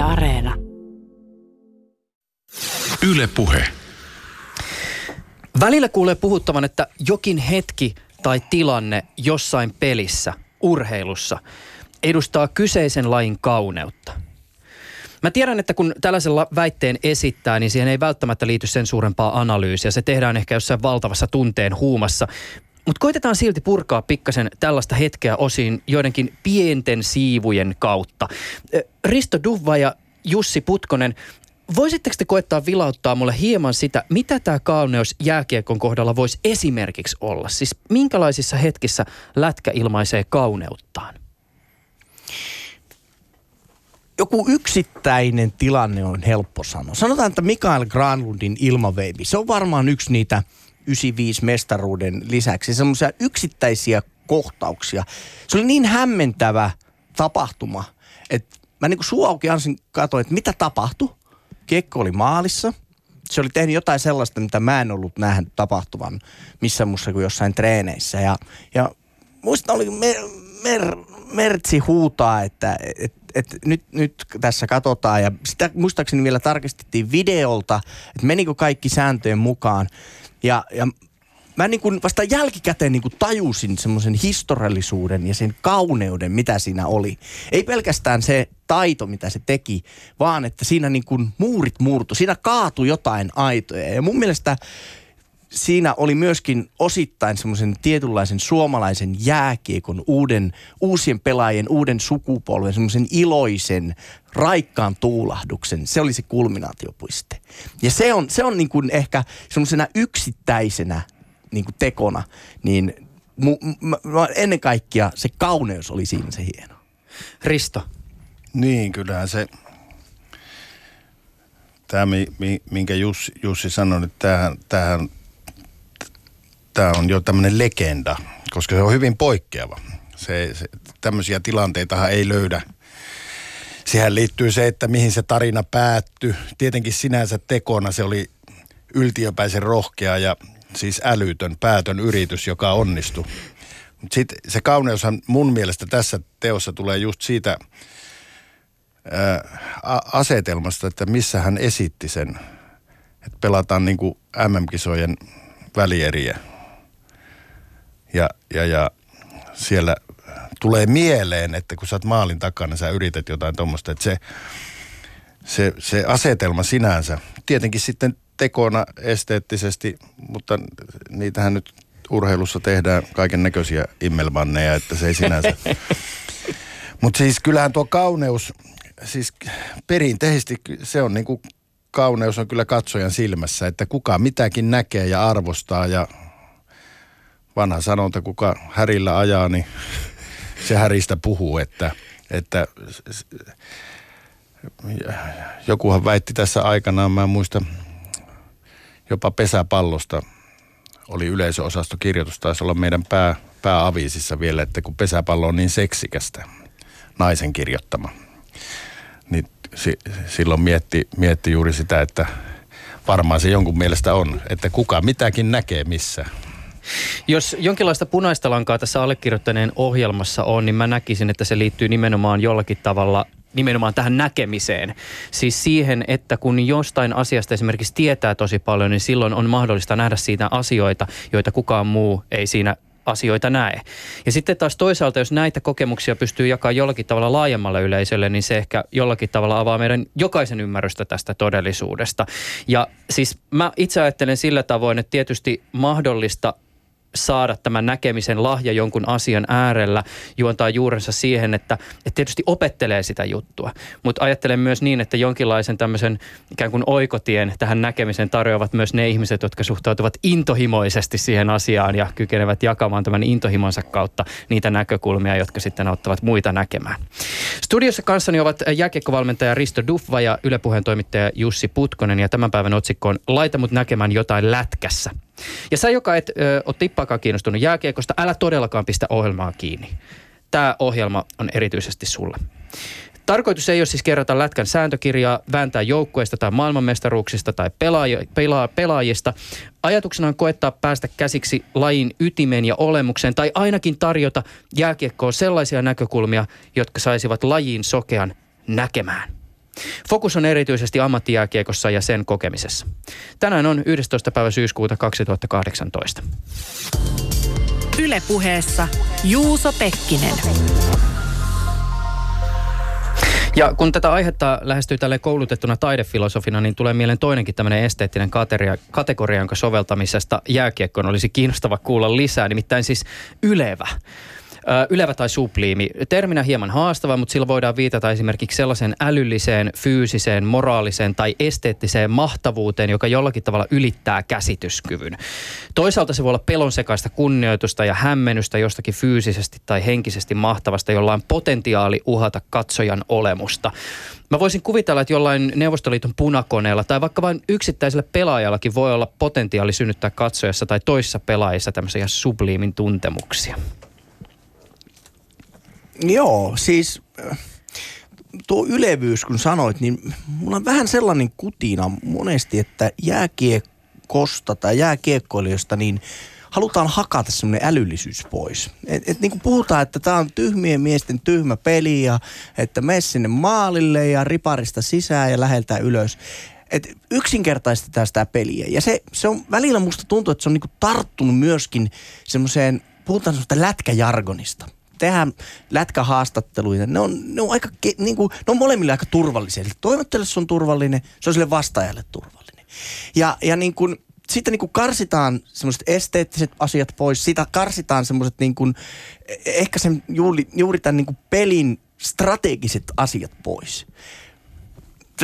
Yle Areena. Yle Puhe. Välillä kuulee puhuttavan, että jokin hetki tai tilanne jossain pelissä, urheilussa, edustaa kyseisen lajin kauneutta. Mä tiedän, että kun tällaisella väitteen esittää, niin siihen ei välttämättä liity sen suurempaa analyysiä. Se tehdään ehkä jossain valtavassa tunteen huumassa. Mutta koitetaan silti purkaa pikkasen tällaista hetkeä osiin joidenkin pienten siivujen kautta. Risto Duvva ja Jussi Putkonen, voisitteko te koettaa vilauttaa mulle hieman sitä, mitä tämä kauneus jääkiekon kohdalla voisi esimerkiksi olla? Siis minkälaisissa hetkissä lätkä ilmaisee kauneuttaan? joku yksittäinen tilanne on helppo sanoa. Sanotaan, että Mikael Granlundin ilmaveivi, se on varmaan yksi niitä 95 mestaruuden lisäksi semmoisia yksittäisiä kohtauksia. Se oli niin hämmentävä tapahtuma, että mä niin kuin suu auki ansin katsoin, että mitä tapahtui. Kiekko oli maalissa. Se oli tehnyt jotain sellaista, mitä mä en ollut nähnyt tapahtuvan missä muussa kuin jossain treeneissä. Ja, ja muista oli mer, mer, Mertsi huutaa, että et, et nyt, nyt tässä katsotaan. Ja sitä muistaakseni vielä tarkistettiin videolta, että menikö kaikki sääntöjen mukaan. Ja, ja mä niin kuin vasta jälkikäteen niin kuin tajusin semmoisen historiallisuuden ja sen kauneuden, mitä siinä oli. Ei pelkästään se taito, mitä se teki, vaan että siinä niin kuin muurit murtu. Siinä kaatui jotain aitoja. Ja mun mielestä siinä oli myöskin osittain semmoisen tietynlaisen suomalaisen jääkiekon, uuden, uusien pelaajien, uuden sukupolven, semmoisen iloisen, raikkaan tuulahduksen. Se oli se kulminaatiopiste. Ja se on, se on niin kuin ehkä semmoisena yksittäisenä niin kuin tekona, niin mu, mu, ennen kaikkea se kauneus oli siinä se hieno. Risto. Niin, kyllähän se, tämä minkä Jussi, Jussi sanoi, että tämähän, tämähän tämä on jo tämmöinen legenda, koska se on hyvin poikkeava. Se, se, tämmöisiä tilanteitahan ei löydä. Siihen liittyy se, että mihin se tarina päättyi. Tietenkin sinänsä tekona se oli yltiöpäisen rohkea ja siis älytön, päätön yritys, joka onnistui. Mutta sitten se kauneushan mun mielestä tässä teossa tulee just siitä ää, asetelmasta, että missä hän esitti sen, että pelataan niin kuin MM-kisojen välieriä ja, ja, ja siellä tulee mieleen, että kun sä oot maalin takana, sä yrität jotain tuommoista, että se, se, se asetelma sinänsä, tietenkin sitten tekona esteettisesti, mutta niitähän nyt urheilussa tehdään kaiken näköisiä immelmanneja, että se ei sinänsä. mutta siis kyllähän tuo kauneus, siis perinteisesti se on niin kuin kauneus on kyllä katsojan silmässä, että kuka mitäkin näkee ja arvostaa ja vanha sanonta, kuka härillä ajaa, niin se häristä puhuu, että, että jokuhan väitti tässä aikanaan, mä en muista, jopa pesäpallosta oli yleisöosasto kirjoitus, taisi olla meidän pää, pääaviisissa vielä, että kun pesäpallo on niin seksikästä, naisen kirjoittama, niin si, silloin mietti, mietti juuri sitä, että varmaan se jonkun mielestä on, että kuka mitäkin näkee missä. Jos jonkinlaista punaista lankaa tässä allekirjoittaneen ohjelmassa on, niin mä näkisin, että se liittyy nimenomaan jollakin tavalla nimenomaan tähän näkemiseen. Siis siihen, että kun jostain asiasta esimerkiksi tietää tosi paljon, niin silloin on mahdollista nähdä siitä asioita, joita kukaan muu ei siinä asioita näe. Ja sitten taas toisaalta, jos näitä kokemuksia pystyy jakamaan jollakin tavalla laajemmalle yleisölle, niin se ehkä jollakin tavalla avaa meidän jokaisen ymmärrystä tästä todellisuudesta. Ja siis mä itse ajattelen sillä tavoin, että tietysti mahdollista saada tämän näkemisen lahja jonkun asian äärellä juontaa juurensa siihen, että, että tietysti opettelee sitä juttua. Mutta ajattelen myös niin, että jonkinlaisen tämmöisen ikään kuin oikotien tähän näkemiseen tarjoavat myös ne ihmiset, jotka suhtautuvat intohimoisesti siihen asiaan ja kykenevät jakamaan tämän intohimonsa kautta niitä näkökulmia, jotka sitten auttavat muita näkemään. Studiossa kanssani ovat jääkiekkovalmentaja Risto Dufva ja Yle toimittaja Jussi Putkonen ja tämän päivän otsikko on Laita mut näkemään jotain lätkässä. Ja sä, joka et ö, ole tippaakaan kiinnostunut jääkiekosta, älä todellakaan pistä ohjelmaa kiinni. Tämä ohjelma on erityisesti sulle. Tarkoitus ei ole siis kerrata lätkän sääntökirjaa, vääntää joukkueista tai maailmanmestaruuksista tai pelaaja, pelaa, pelaajista. Ajatuksena on koettaa päästä käsiksi lajin ytimeen ja olemukseen tai ainakin tarjota jääkiekkoon sellaisia näkökulmia, jotka saisivat lajiin sokean näkemään. Fokus on erityisesti ammattijääkiekossa ja sen kokemisessa. Tänään on 11. päivä syyskuuta 2018. Ylepuheessa Juuso Pekkinen. Ja kun tätä aihetta lähestyy tälle koulutettuna taidefilosofina, niin tulee mieleen toinenkin tämmöinen esteettinen kategoria, kategoria jonka soveltamisesta jääkiekkoon olisi kiinnostava kuulla lisää, nimittäin siis ylevä. Ylevä tai subliimi. Terminä hieman haastava, mutta sillä voidaan viitata esimerkiksi sellaiseen älylliseen, fyysiseen, moraaliseen tai esteettiseen mahtavuuteen, joka jollakin tavalla ylittää käsityskyvyn. Toisaalta se voi olla pelon sekaista kunnioitusta ja hämmennystä jostakin fyysisesti tai henkisesti mahtavasta, jolla on potentiaali uhata katsojan olemusta. Mä voisin kuvitella, että jollain Neuvostoliiton punakoneella tai vaikka vain yksittäisellä pelaajallakin voi olla potentiaali synnyttää katsojassa tai toissa pelaajissa tämmöisiä subliimin tuntemuksia. Joo, siis äh, tuo ylevyys, kun sanoit, niin mulla on vähän sellainen kutina monesti, että jääkiekosta tai jääkiekkoilijoista, niin halutaan hakata semmoinen älyllisyys pois. Et, et niin kuin puhutaan, että tämä on tyhmien miesten tyhmä peli ja että mene sinne maalille ja riparista sisään ja läheltä ylös. Et yksinkertaistetaan sitä peliä. Ja se, se on välillä musta tuntuu, että se on niinku tarttunut myöskin semmoiseen, puhutaan semmoista lätkäjargonista – tehdään lätkähaastatteluita. Ne on, ne on, aika, niin kuin, ne on molemmille aika turvallisia. Eli toivottele se on turvallinen, se on sille vastaajalle turvallinen. Ja, ja niin kuin, sitten niin kuin karsitaan semmoiset esteettiset asiat pois, sitä karsitaan semmoiset niin kuin, e, ehkä sen juuri, juuri tämän niin kuin pelin strategiset asiat pois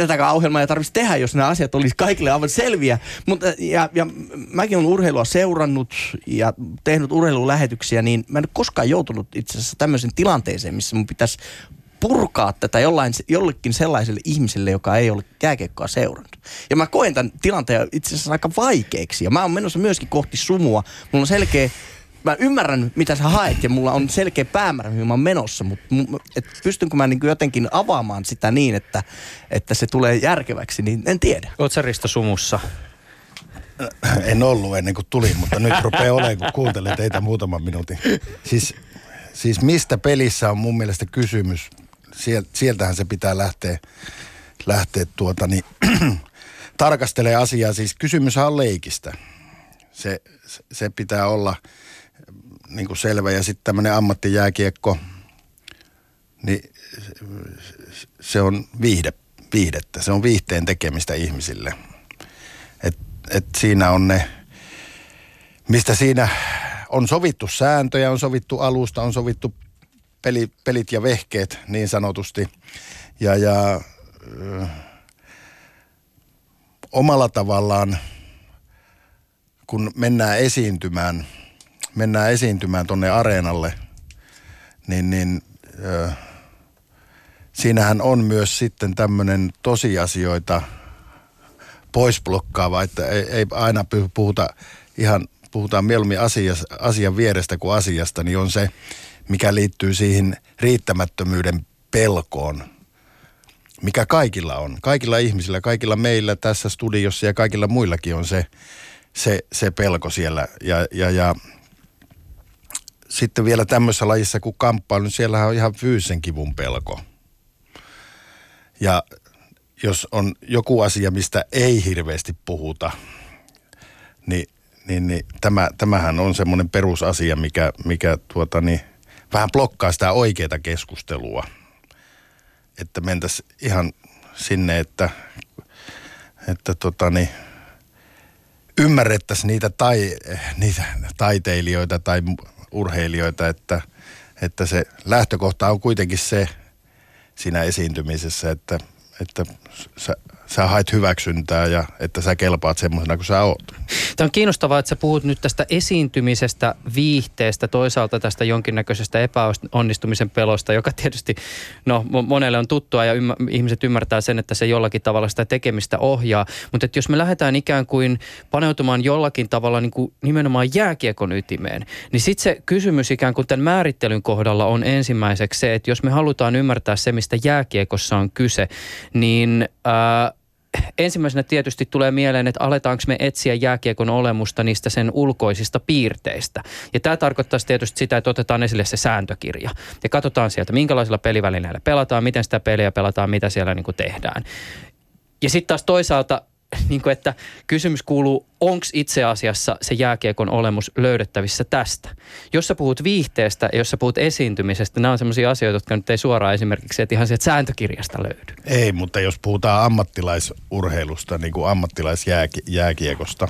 tätäkään ohjelmaa ei tarvitsisi tehdä, jos nämä asiat olisi kaikille aivan selviä. Mutta, ja, ja mäkin olen urheilua seurannut ja tehnyt urheilulähetyksiä, niin mä en ole koskaan joutunut itse asiassa tämmöisen tilanteeseen, missä mun pitäisi purkaa tätä jollain, jollekin sellaiselle ihmiselle, joka ei ole jääkiekkoa seurannut. Ja mä koen tämän tilanteen itse asiassa aika vaikeaksi. Ja mä oon menossa myöskin kohti sumua. Mulla on selkeä mä ymmärrän, mitä sä haet ja mulla on selkeä päämäärä, mihin mä oon menossa, mutta et pystynkö mä niin jotenkin avaamaan sitä niin, että, että se tulee järkeväksi, niin en tiedä. Oot sä Risto sumussa? En ollut ennen kuin tulin, mutta nyt rupeaa olemaan, kun kuuntelen teitä muutaman minuutin. Siis, siis mistä pelissä on mun mielestä kysymys? Sieltähän se pitää lähteä, lähteä tuota, niin, tarkastelee asiaa. Siis kysymys on leikistä. Se, se pitää olla – niin kuin selvä. Ja sitten tämmöinen ammattijääkiekko, niin se on viihde, viihdettä. Se on viihteen tekemistä ihmisille. Et, et siinä on ne, mistä siinä on sovittu sääntöjä, on sovittu alusta, on sovittu peli, pelit ja vehkeet niin sanotusti. Ja, ja ö, omalla tavallaan, kun mennään esiintymään – mennään esiintymään tonne areenalle, niin, niin ö, siinähän on myös sitten tämmöinen tosiasioita poisblokkaava, että ei, ei aina puhuta ihan, puhutaan mieluummin asias, asian vierestä kuin asiasta, niin on se, mikä liittyy siihen riittämättömyyden pelkoon, mikä kaikilla on. Kaikilla ihmisillä, kaikilla meillä tässä studiossa ja kaikilla muillakin on se, se, se pelko siellä. Ja, ja, ja sitten vielä tämmöisessä lajissa kuin kamppailu, niin siellähän on ihan fyysisen kivun pelko. Ja jos on joku asia, mistä ei hirveästi puhuta, niin, niin, niin tämä, tämähän on semmoinen perusasia, mikä, mikä tuota, niin, vähän blokkaa sitä oikeaa keskustelua. Että mentäisiin ihan sinne, että, että tota, niin, ymmärrettäisiin niitä, tai, niitä taiteilijoita tai urheilijoita, että, että se lähtökohta on kuitenkin se siinä esiintymisessä, että, että sä, sä haet hyväksyntää ja että sä kelpaat semmoisena kuin sä oot. Tämä on kiinnostavaa, että sä puhut nyt tästä esiintymisestä, viihteestä, toisaalta tästä jonkinnäköisestä epäonnistumisen pelosta, joka tietysti no, monelle on tuttua ja ymmär, ihmiset ymmärtää sen, että se jollakin tavalla sitä tekemistä ohjaa. Mutta että jos me lähdetään ikään kuin paneutumaan jollakin tavalla niin kuin nimenomaan jääkiekon ytimeen, niin sitten se kysymys ikään kuin tämän määrittelyn kohdalla on ensimmäiseksi se, että jos me halutaan ymmärtää se, mistä jääkiekossa on kyse, niin... Ää, ensimmäisenä tietysti tulee mieleen, että aletaanko me etsiä jääkiekon olemusta niistä sen ulkoisista piirteistä. Ja tämä tarkoittaa tietysti sitä, että otetaan esille se sääntökirja ja katsotaan sieltä, minkälaisilla pelivälineillä pelataan, miten sitä peliä pelataan, mitä siellä niin kuin tehdään. Ja sitten taas toisaalta niin kuin, että kysymys kuuluu, onko itse asiassa se jääkiekon olemus löydettävissä tästä? Jos sä puhut viihteestä ja jos sä puhut esiintymisestä, nämä on sellaisia asioita, jotka nyt ei suoraan esimerkiksi että ihan sieltä sääntökirjasta löydy. Ei, mutta jos puhutaan ammattilaisurheilusta, niin kuin ammattilaisjääkiekosta,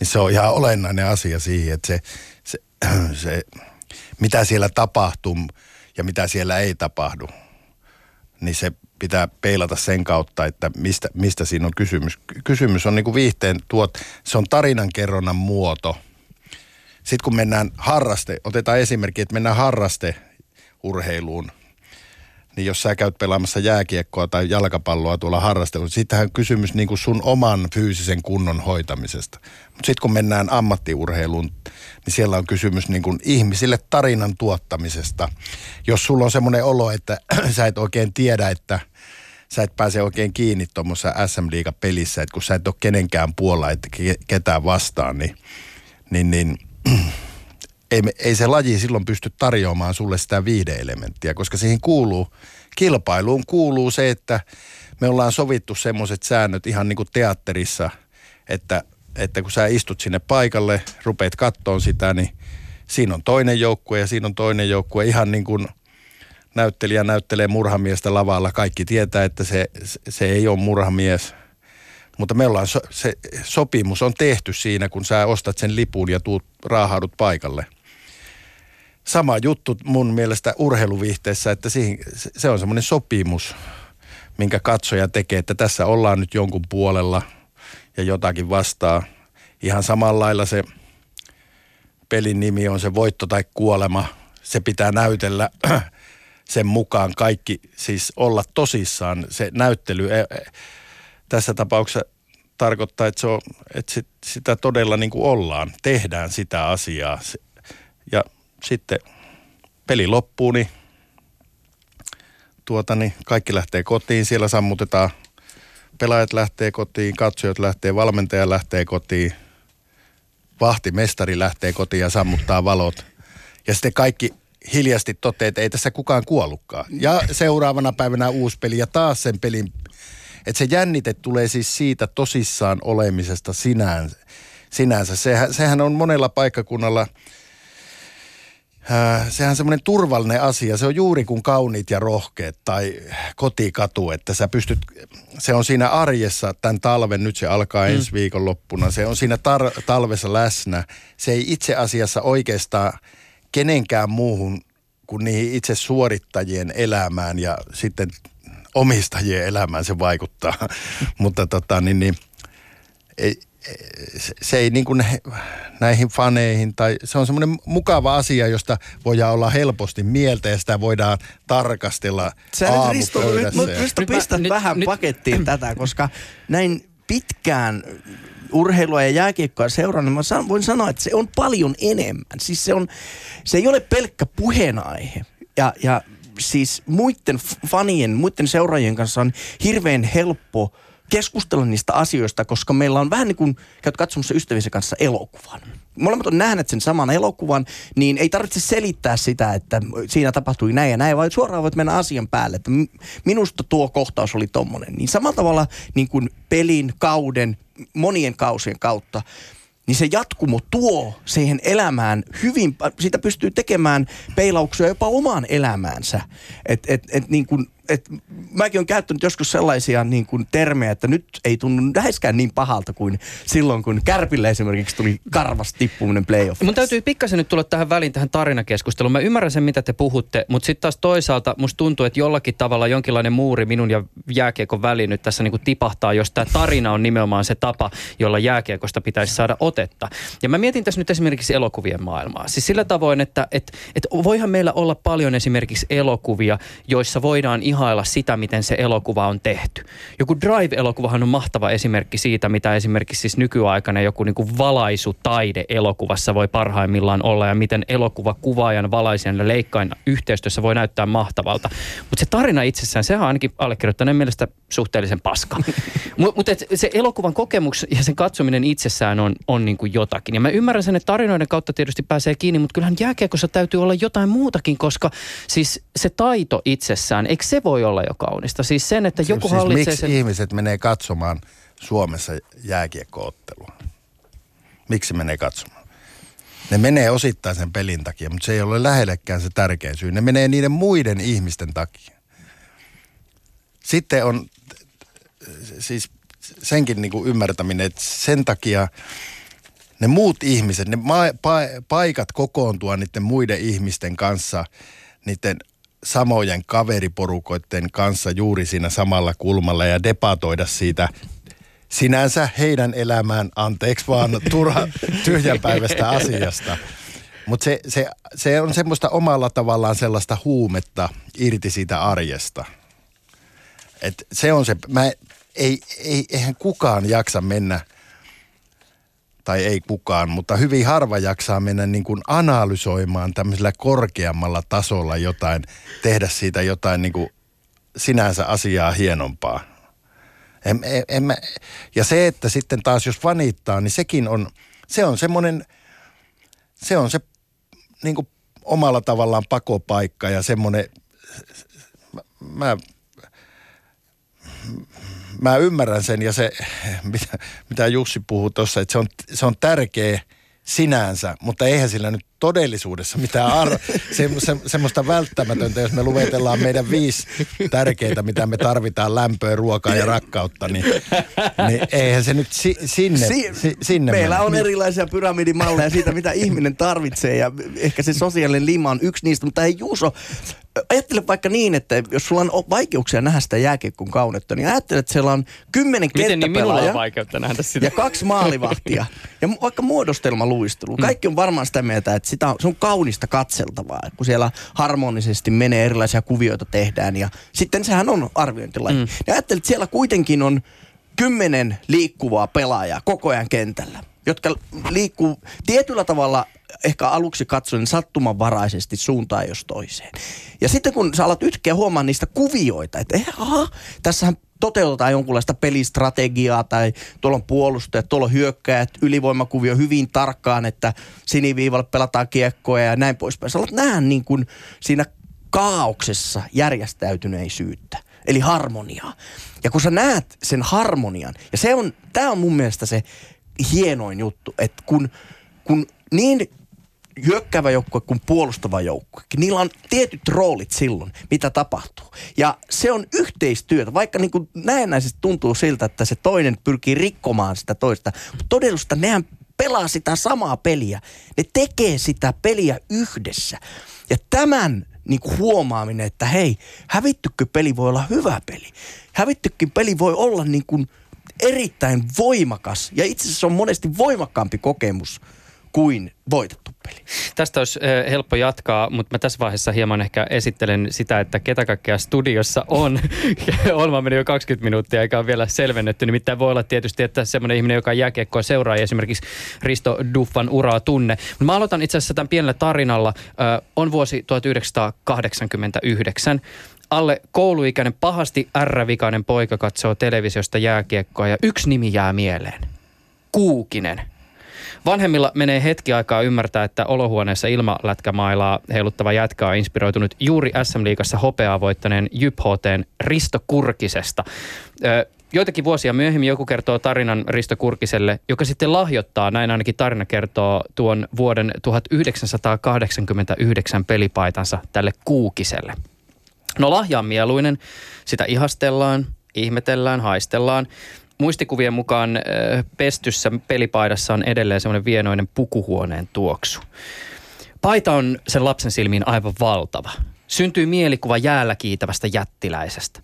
niin se on ihan olennainen asia siihen, että se, se, se mitä siellä tapahtuu ja mitä siellä ei tapahdu, niin se pitää peilata sen kautta, että mistä, mistä siinä on kysymys. Kysymys on niin kuin viihteen tuot, se on tarinankerronnan muoto. Sitten kun mennään harraste, otetaan esimerkki, että mennään harrasteurheiluun, niin jos sä käyt pelaamassa jääkiekkoa tai jalkapalloa tuolla harrastelussa, sittenhän kysymys niin kuin sun oman fyysisen kunnon hoitamisesta. Mutta sitten kun mennään ammattiurheiluun, niin siellä on kysymys niin kuin ihmisille tarinan tuottamisesta. Jos sulla on semmoinen olo, että sä et oikein tiedä, että sä et pääse oikein kiinni tuommoisessa SM pelissä, että kun sä et ole kenenkään puolella, että ketään vastaan, niin, niin, niin ei, ei se laji silloin pysty tarjoamaan sulle sitä viideelementtiä, koska siihen kuuluu, kilpailuun kuuluu se, että me ollaan sovittu semmoiset säännöt ihan niin kuin teatterissa, että että kun sä istut sinne paikalle, rupeat kattoon sitä, niin siinä on toinen joukkue ja siinä on toinen joukkue. Ihan niin kuin näyttelijä näyttelee murhamiestä lavalla. Kaikki tietää, että se, se ei ole murhamies. Mutta me ollaan, so, se sopimus on tehty siinä, kun sä ostat sen lipun ja tuut, raahaudut paikalle. Sama juttu mun mielestä urheiluvihteessä, että siihen, se on semmoinen sopimus, minkä katsoja tekee, että tässä ollaan nyt jonkun puolella – ja jotakin vastaa. Ihan samalla lailla se pelin nimi on se voitto tai kuolema. Se pitää näytellä sen mukaan kaikki, siis olla tosissaan. Se näyttely e, e, tässä tapauksessa tarkoittaa, että, se on, että sit, sitä todella niin kuin ollaan. Tehdään sitä asiaa. Ja sitten peli loppuu, niin, tuota, niin kaikki lähtee kotiin. Siellä sammutetaan pelaajat lähtee kotiin, katsojat lähtee, valmentaja lähtee kotiin, vahtimestari lähtee kotiin ja sammuttaa valot. Ja sitten kaikki hiljasti toteaa, että ei tässä kukaan kuollutkaan. Ja seuraavana päivänä uusi peli ja taas sen pelin. Että se jännite tulee siis siitä tosissaan olemisesta sinänsä. sinänsä. Sehän, sehän on monella paikkakunnalla – Äh, sehän on semmoinen turvallinen asia. Se on juuri kuin kauniit ja rohkeat tai kotikatu, että sä pystyt, se on siinä arjessa tämän talven, nyt se alkaa mm. ensi viikon loppuna, se on siinä tar- talvessa läsnä. Se ei itse asiassa oikeastaan kenenkään muuhun kuin niihin itse suorittajien elämään ja sitten omistajien elämään se vaikuttaa. Mutta tota, niin, niin, ei, se ei niin kuin näihin faneihin, tai se on semmoinen mukava asia, josta voidaan olla helposti mieltä ja sitä voidaan tarkastella Sä nyt Risto, nyt, Risto pistät nyt, vähän nyt, pakettiin nyt. tätä, koska näin pitkään urheilua ja jääkiekkoa seurannut, mä voin sanoa, että se on paljon enemmän. Siis se, on, se ei ole pelkkä puheenaihe. Ja, ja siis muiden fanien, muiden seuraajien kanssa on hirveän helppo – keskustella niistä asioista, koska meillä on vähän niin kuin käyt katsomassa ystäviensä kanssa elokuvan. Molemmat on nähneet sen saman elokuvan, niin ei tarvitse selittää sitä, että siinä tapahtui näin ja näin, vaan suoraan voit mennä asian päälle, että minusta tuo kohtaus oli tommonen. Niin samalla tavalla niin kuin pelin, kauden, monien kausien kautta niin se jatkumo tuo siihen elämään hyvin, siitä pystyy tekemään peilauksia jopa omaan elämäänsä. Et, et, et niin kuin et mäkin olen käyttänyt joskus sellaisia niin kuin termejä, että nyt ei tunnu läheskään niin pahalta kuin silloin, kun Kärpille esimerkiksi tuli karvas tippuminen playoff. Mun täytyy pikkasen nyt tulla tähän väliin, tähän tarinakeskusteluun. Mä ymmärrän sen, mitä te puhutte, mutta sitten taas toisaalta musta tuntuu, että jollakin tavalla jonkinlainen muuri minun ja jääkiekon väliin nyt tässä niin kuin tipahtaa, jos tämä tarina on nimenomaan se tapa, jolla jääkiekosta pitäisi saada otetta. Ja mä mietin tässä nyt esimerkiksi elokuvien maailmaa. Siis sillä tavoin, että et, et voihan meillä olla paljon esimerkiksi elokuvia, joissa voidaan ihan ihailla sitä, miten se elokuva on tehty. Joku Drive-elokuvahan on mahtava esimerkki siitä, mitä esimerkiksi siis nykyaikana joku niin kuin valaisutaide elokuvassa voi parhaimmillaan olla ja miten elokuva kuvaajan, valaisijan ja leikkain yhteistyössä voi näyttää mahtavalta. Mutta se tarina itsessään, sehän on ainakin allekirjoittaneen mielestä suhteellisen paska. Mutta mut se elokuvan kokemus ja sen katsominen itsessään on, on niin kuin jotakin. Ja mä ymmärrän sen, että tarinoiden kautta tietysti pääsee kiinni, mutta kyllähän jääkiekossa täytyy olla jotain muutakin, koska siis se taito itsessään, eikö se voi olla jo kaunista? Siis sen, että joku siis hallitsee miksi sen... ihmiset menee katsomaan Suomessa jääkiekkoottelua? Miksi menee katsomaan? Ne menee osittain sen pelin takia, mutta se ei ole lähellekään se tärkein syy. Ne menee niiden muiden ihmisten takia. Sitten on siis senkin niin kuin ymmärtäminen, että sen takia ne muut ihmiset, ne ma- pa- paikat kokoontua niiden muiden ihmisten kanssa, niiden samojen kaveriporukoiden kanssa juuri siinä samalla kulmalla ja debatoida siitä sinänsä heidän elämään, anteeksi vaan, turha tyhjänpäiväistä asiasta. Mutta se, se, se on semmoista omalla tavallaan sellaista huumetta irti siitä arjesta. Et se on se, mä, ei, ei, eihän kukaan jaksa mennä, tai ei kukaan, mutta hyvin harva jaksaa mennä niin kuin analysoimaan tämmöisellä korkeammalla tasolla jotain, tehdä siitä jotain niin kuin sinänsä asiaa hienompaa. En, en, en mä, ja se, että sitten taas jos vanittaa, niin sekin on, se on semmoinen, se on se niin kuin omalla tavallaan pakopaikka ja semmoinen, mä, mä ymmärrän sen ja se, mitä, mitä Jussi puhuu tuossa, että se on, se on tärkeä sinänsä, mutta eihän sillä nyt todellisuudessa mitään arvo, se, se, semmoista välttämätöntä, jos me luetellaan meidän viisi tärkeitä, mitä me tarvitaan, lämpöä, ruokaa ja rakkautta, niin, niin eihän se nyt si, sinne, si, si, sinne Meillä mene. on erilaisia pyramidimalleja siitä, mitä ihminen tarvitsee ja ehkä se sosiaalinen lima on yksi niistä, mutta ei Juuso, ajattele vaikka niin, että jos sulla on vaikeuksia nähdä sitä jääkiekkon kaunetta, niin ajattele, että siellä on kymmenen Miten niin minulla on vaikeutta nähdä sitä? ja kaksi maalivahtia ja vaikka muodostelmaluistelu. Kaikki on varmaan sitä mieltä, että sitä on, se on kaunista katseltavaa, kun siellä harmonisesti menee erilaisia kuvioita tehdään ja sitten sehän on arviointilaji. Mm. Ja ajattelet, että siellä kuitenkin on kymmenen liikkuvaa pelaajaa koko ajan kentällä, jotka liikkuu tietyllä tavalla ehkä aluksi katsoen sattumanvaraisesti suuntaan jos toiseen. Ja sitten kun sä alat ytkeä huomaa niistä kuvioita, että eh, aha, tässähän toteutetaan jonkunlaista pelistrategiaa tai tuolla on puolustajat, tuolla on hyökkäjät, ylivoimakuvio hyvin tarkkaan, että siniviivalle pelataan kiekkoa ja näin poispäin. Sä alat nähdä niin kuin siinä kaauksessa järjestäytyneisyyttä, eli harmoniaa. Ja kun sä näet sen harmonian, ja se on, tämä on mun mielestä se hienoin juttu, että kun, kun niin hyökkäävä joukkue kuin puolustava joukkue. Niillä on tietyt roolit silloin, mitä tapahtuu. Ja se on yhteistyötä, vaikka niin kuin näennäisesti tuntuu siltä, että se toinen pyrkii rikkomaan sitä toista. Mutta todellisuudessa nehän pelaa sitä samaa peliä. Ne tekee sitä peliä yhdessä. Ja tämän niin kuin huomaaminen, että hei, hävittykö peli voi olla hyvä peli. Hävittykin peli voi olla niin kuin erittäin voimakas. Ja itse asiassa on monesti voimakkaampi kokemus kuin voitettu peli. Tästä olisi helppo jatkaa, mutta mä tässä vaiheessa hieman ehkä esittelen sitä, että ketä kaikkea studiossa on. Olma meni jo 20 minuuttia, eikä ole vielä selvennetty. Nimittäin voi olla tietysti, että semmoinen ihminen, joka jääkiekkoa seuraa esimerkiksi Risto Duffan uraa tunne. Mä aloitan itse asiassa tämän pienellä tarinalla. On vuosi 1989 alle kouluikäinen pahasti ärrävikainen poika katsoo televisiosta jääkiekkoa ja yksi nimi jää mieleen. Kuukinen. Vanhemmilla menee hetki aikaa ymmärtää, että olohuoneessa ilmalätkämailaa heiluttava jätkä on inspiroitunut juuri SM-liigassa hopeaa voittaneen JYP Risto Kurkisesta. Ö, joitakin vuosia myöhemmin joku kertoo tarinan Risto Kurkiselle, joka sitten lahjoittaa, näin ainakin tarina kertoo, tuon vuoden 1989 pelipaitansa tälle Kuukiselle. No lahja on mieluinen, sitä ihastellaan, ihmetellään, haistellaan. Muistikuvien mukaan äh, pestyssä pelipaidassa on edelleen semmoinen vienoinen pukuhuoneen tuoksu. Paita on sen lapsen silmiin aivan valtava. Syntyy mielikuva jäällä kiitävästä jättiläisestä.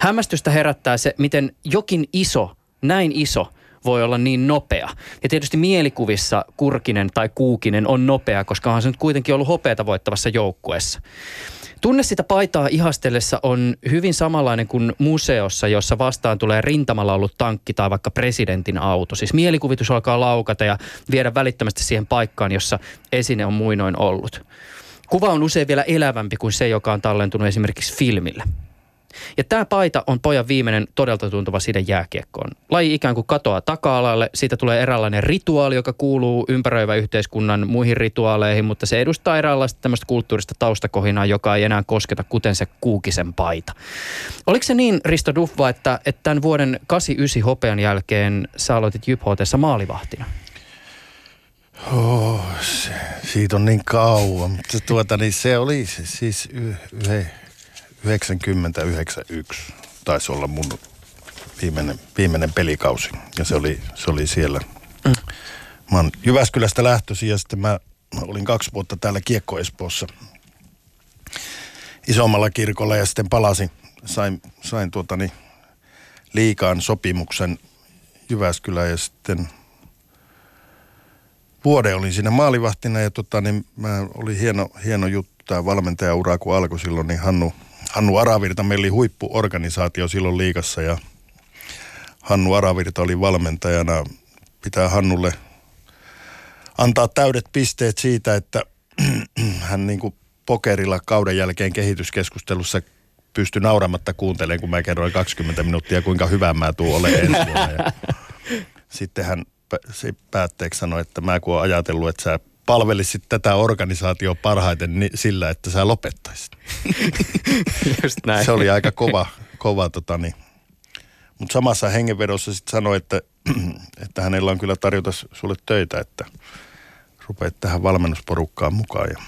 Hämmästystä herättää se, miten jokin iso, näin iso, voi olla niin nopea. Ja tietysti mielikuvissa Kurkinen tai Kuukinen on nopea, koska onhan se nyt kuitenkin ollut hopeata voittavassa joukkueessa. Tunne sitä paitaa ihastellessa on hyvin samanlainen kuin museossa, jossa vastaan tulee rintamalla ollut tankki tai vaikka presidentin auto. Siis mielikuvitus alkaa laukata ja viedä välittömästi siihen paikkaan, jossa esine on muinoin ollut. Kuva on usein vielä elävämpi kuin se, joka on tallentunut esimerkiksi filmille. Ja tämä paita on pojan viimeinen todelta tuntuva side jääkiekkoon. Laji ikään kuin katoaa taka-alalle, siitä tulee eräänlainen rituaali, joka kuuluu ympäröivän yhteiskunnan muihin rituaaleihin, mutta se edustaa eräänlaista tämmöistä kulttuurista taustakohinaa, joka ei enää kosketa kuten se kuukisen paita. Oliko se niin, Risto Duffa, että, että tämän vuoden 89 hopean jälkeen sä aloitit JYP maalivahtina? Oh, se, siitä on niin kauan, mutta tuota, niin se oli siis y- yhe, 90-91 taisi olla mun viimeinen, viimeinen pelikausi ja se oli, se oli siellä. Mä oon Jyväskylästä lähtöisin ja sitten mä, mä olin kaksi vuotta täällä Kiekko Espoossa isommalla kirkolla ja sitten palasin, sain, sain tuotani liikaan sopimuksen Jyväskylään ja sitten vuode olin siinä maalivahtina ja tota, niin mä oli hieno, hieno juttu tämä valmentajaura, kun alkoi silloin, niin Hannu, Hannu Aravirta, meillä oli huippuorganisaatio silloin liikassa ja Hannu Aravirta oli valmentajana. Pitää Hannulle antaa täydet pisteet siitä, että hän niin kuin pokerilla kauden jälkeen kehityskeskustelussa pystyi nauramatta kuuntelemaan, kun mä kerroin 20 minuuttia, kuinka hyvä mä tuun ole ensi vuonna. sitten hän päätteeksi sanoi, että mä kun olen ajatellut, että sä palvelisit tätä organisaatioa parhaiten niin sillä, että sä lopettaisit. Just näin. Se oli aika kova, kova tota niin. Mutta samassa hengenvedossa sitten sanoi, että, että hänellä on kyllä tarjota sulle töitä, että rupeat tähän valmennusporukkaan mukaan. Ja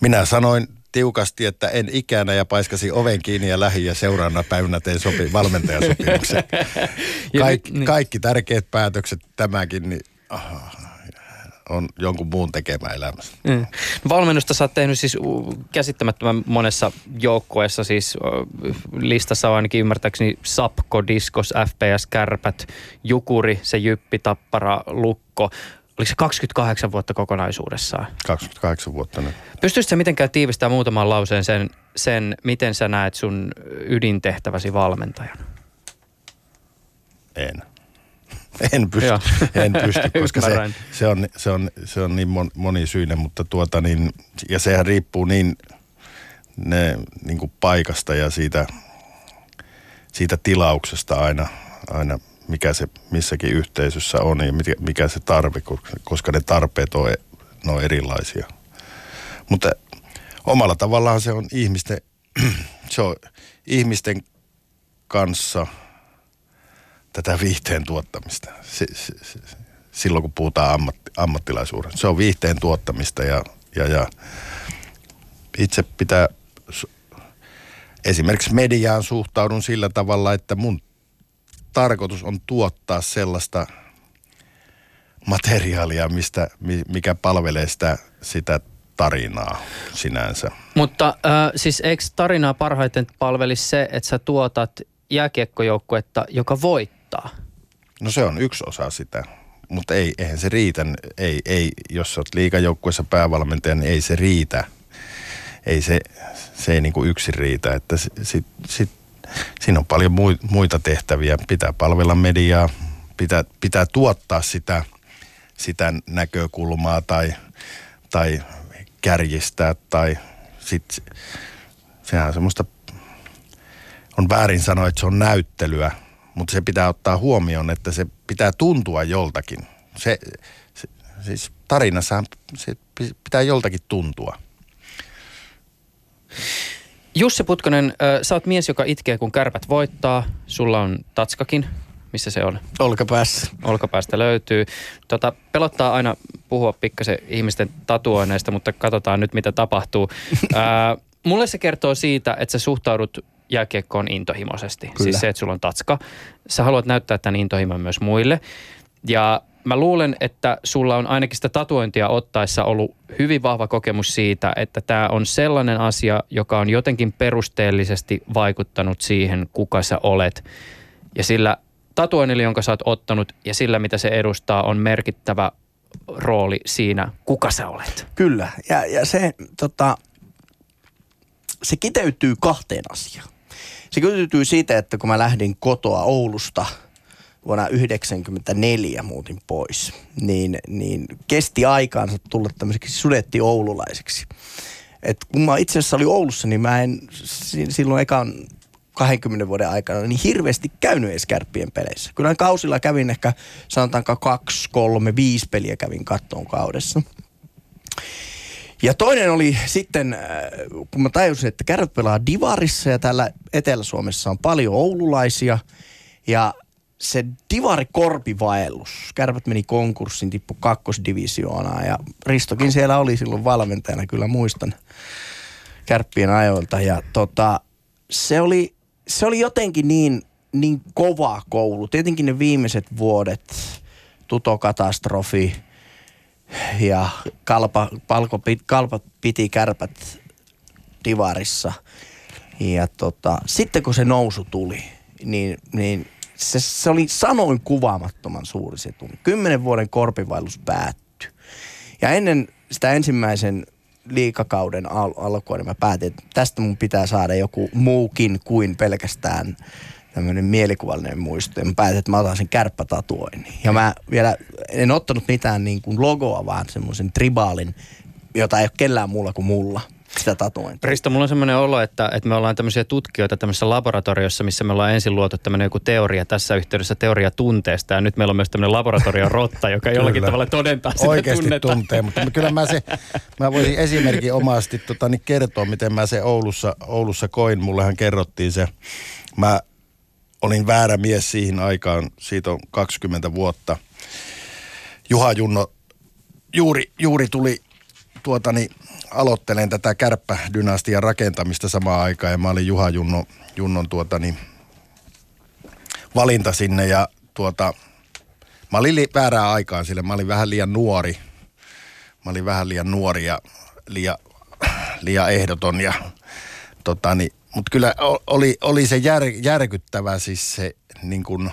minä sanoin tiukasti, että en ikänä ja paiskasi oven kiinni ja lähi ja seuraavana päivänä tein sopi, valmentajasopimuksen. Kaik. Kaikki tärkeät päätökset tämäkin, niin aha, on jonkun muun tekemä elämässä. Mm. Valmennusta sä oot tehnyt siis käsittämättömän monessa joukkueessa, siis listassa on ainakin ymmärtääkseni Sapko, Diskos, FPS, Kärpät, Jukuri, se Jyppi, Tappara, Lukko. Oliko se 28 vuotta kokonaisuudessaan? 28 vuotta nyt. Pystyisit sä mitenkään tiivistämään muutaman lauseen sen, sen, miten sä näet sun ydintehtäväsi valmentajana? En. En pysty, en pysty koska se, se, on, se, on, se on niin mon, monisyinen, mutta tuota niin, ja sehän riippuu niin, ne, niin kuin paikasta ja siitä, siitä tilauksesta aina, aina mikä se missäkin yhteisössä on ja mikä se tarve, koska ne tarpeet on, ne on erilaisia. Mutta omalla tavallaan se on ihmisten, se on ihmisten kanssa – tätä viihteen tuottamista. Se, se, se, silloin kun puhutaan ammatti, ammattilaisuudesta. Se on viihteen tuottamista ja, ja, ja itse pitää, esimerkiksi mediaan suhtaudun sillä tavalla, että mun tarkoitus on tuottaa sellaista materiaalia, mistä, mikä palvelee sitä, sitä tarinaa sinänsä. Mutta äh, siis eikö tarinaa parhaiten palvelisi se, että sä tuotat jääkiekkojoukkuetta, joka voittaa? Auttaa? No se on yksi osa sitä, mutta ei, eihän se riitä. Ei, ei, jos olet liikajoukkueessa päävalmentaja, niin ei se riitä. Ei se, se ei niin kuin yksin riitä. Että sit, sit, siinä on paljon muita tehtäviä. Pitää palvella mediaa, pitää, pitää tuottaa sitä, sitä näkökulmaa tai, tai kärjistää tai sit, sehän on semmoista, on väärin sanoa, että se on näyttelyä, mutta se pitää ottaa huomioon, että se pitää tuntua joltakin. Se, se siis tarinassa se pitää joltakin tuntua. Jussi Putkonen, äh, sä oot mies, joka itkee, kun kärpät voittaa. Sulla on tatskakin. Missä se on? Olkapäässä. Olkapäästä löytyy. Tota, pelottaa aina puhua pikkasen ihmisten tatuoineista, mutta katsotaan nyt, mitä tapahtuu. äh, mulle se kertoo siitä, että sä suhtaudut jääkiekkoon intohimoisesti. Kyllä. Siis se, että sulla on tatska. Sä haluat näyttää tämän intohimon myös muille. Ja mä luulen, että sulla on ainakin sitä tatuointia ottaessa ollut hyvin vahva kokemus siitä, että tämä on sellainen asia, joka on jotenkin perusteellisesti vaikuttanut siihen, kuka sä olet. Ja sillä tatuoinnilla, jonka sä oot ottanut ja sillä, mitä se edustaa, on merkittävä rooli siinä, kuka sä olet. Kyllä. Ja, ja se tota, se kiteytyy kahteen asiaan. Se kiteytyy siitä, että kun mä lähdin kotoa Oulusta vuonna 1994 muutin pois, niin, niin kesti aikaansa tulla tämmöiseksi sudetti oululaiseksi. Et kun mä itse asiassa olin Oulussa, niin mä en silloin ekan 20 vuoden aikana niin hirveästi käynyt edes kärppien peleissä. Kyllä kausilla kävin ehkä sanotaanko kaksi, kolme, viisi peliä kävin kattoon kaudessa. Ja toinen oli sitten, äh, kun mä tajusin, että kärpät pelaa Divarissa ja täällä Etelä-Suomessa on paljon oululaisia. Ja se Divari korpivaellus, kärpät meni konkurssiin, tippu kakkosdivisioonaan ja Ristokin siellä oli silloin valmentajana, kyllä muistan kärppien ajoilta. Ja tota, se oli, se oli jotenkin niin, niin kova koulu. Tietenkin ne viimeiset vuodet, tutokatastrofi ja kalpa, palko, kalpa piti kärpät divarissa. Ja tota, sitten kun se nousu tuli, niin, niin se, se oli sanoin kuvaamattoman suuri se tunne. Kymmenen vuoden korpivaellus päättyi. Ja ennen sitä ensimmäisen liikakauden al- alkua, niin mä päätin, että tästä mun pitää saada joku muukin kuin pelkästään tämmöinen mielikuvallinen muisto. Ja mä päätin, että mä otan sen kärppätatuoinnin. Ja mä vielä en ottanut mitään niin kuin logoa, vaan semmoisen tribaalin, jota ei ole kellään muulla kuin mulla sitä tatuointia. Risto, mulla on semmoinen olo, että, että me ollaan tämmöisiä tutkijoita tämmöisessä laboratoriossa, missä me ollaan ensin luotu tämmöinen joku teoria tässä yhteydessä, teoria tunteesta. Ja nyt meillä on myös tämmöinen laboratorion rotta, joka jollakin tavalla todentaa sitä Oikeasti tunnetta. tuntee, mutta kyllä mä, se, mä voisin esimerkin omasti tota, niin kertoa, miten mä se Oulussa, Oulussa koin. Mullehan kerrottiin se. Mä olin väärä mies siihen aikaan, siitä on 20 vuotta. Juha Junno juuri, juuri tuli tuota, niin, aloittelen tätä kärppädynastian rakentamista samaan aikaan ja mä olin Juha Junno, Junnon tuota, niin, valinta sinne ja tuota, mä olin li- väärään aikaan sille, mä olin vähän liian nuori. Mä olin vähän liian nuori ja liian, liian ehdoton ja tota, niin, mutta kyllä oli, oli se jär, järkyttävä siis se, niin kun,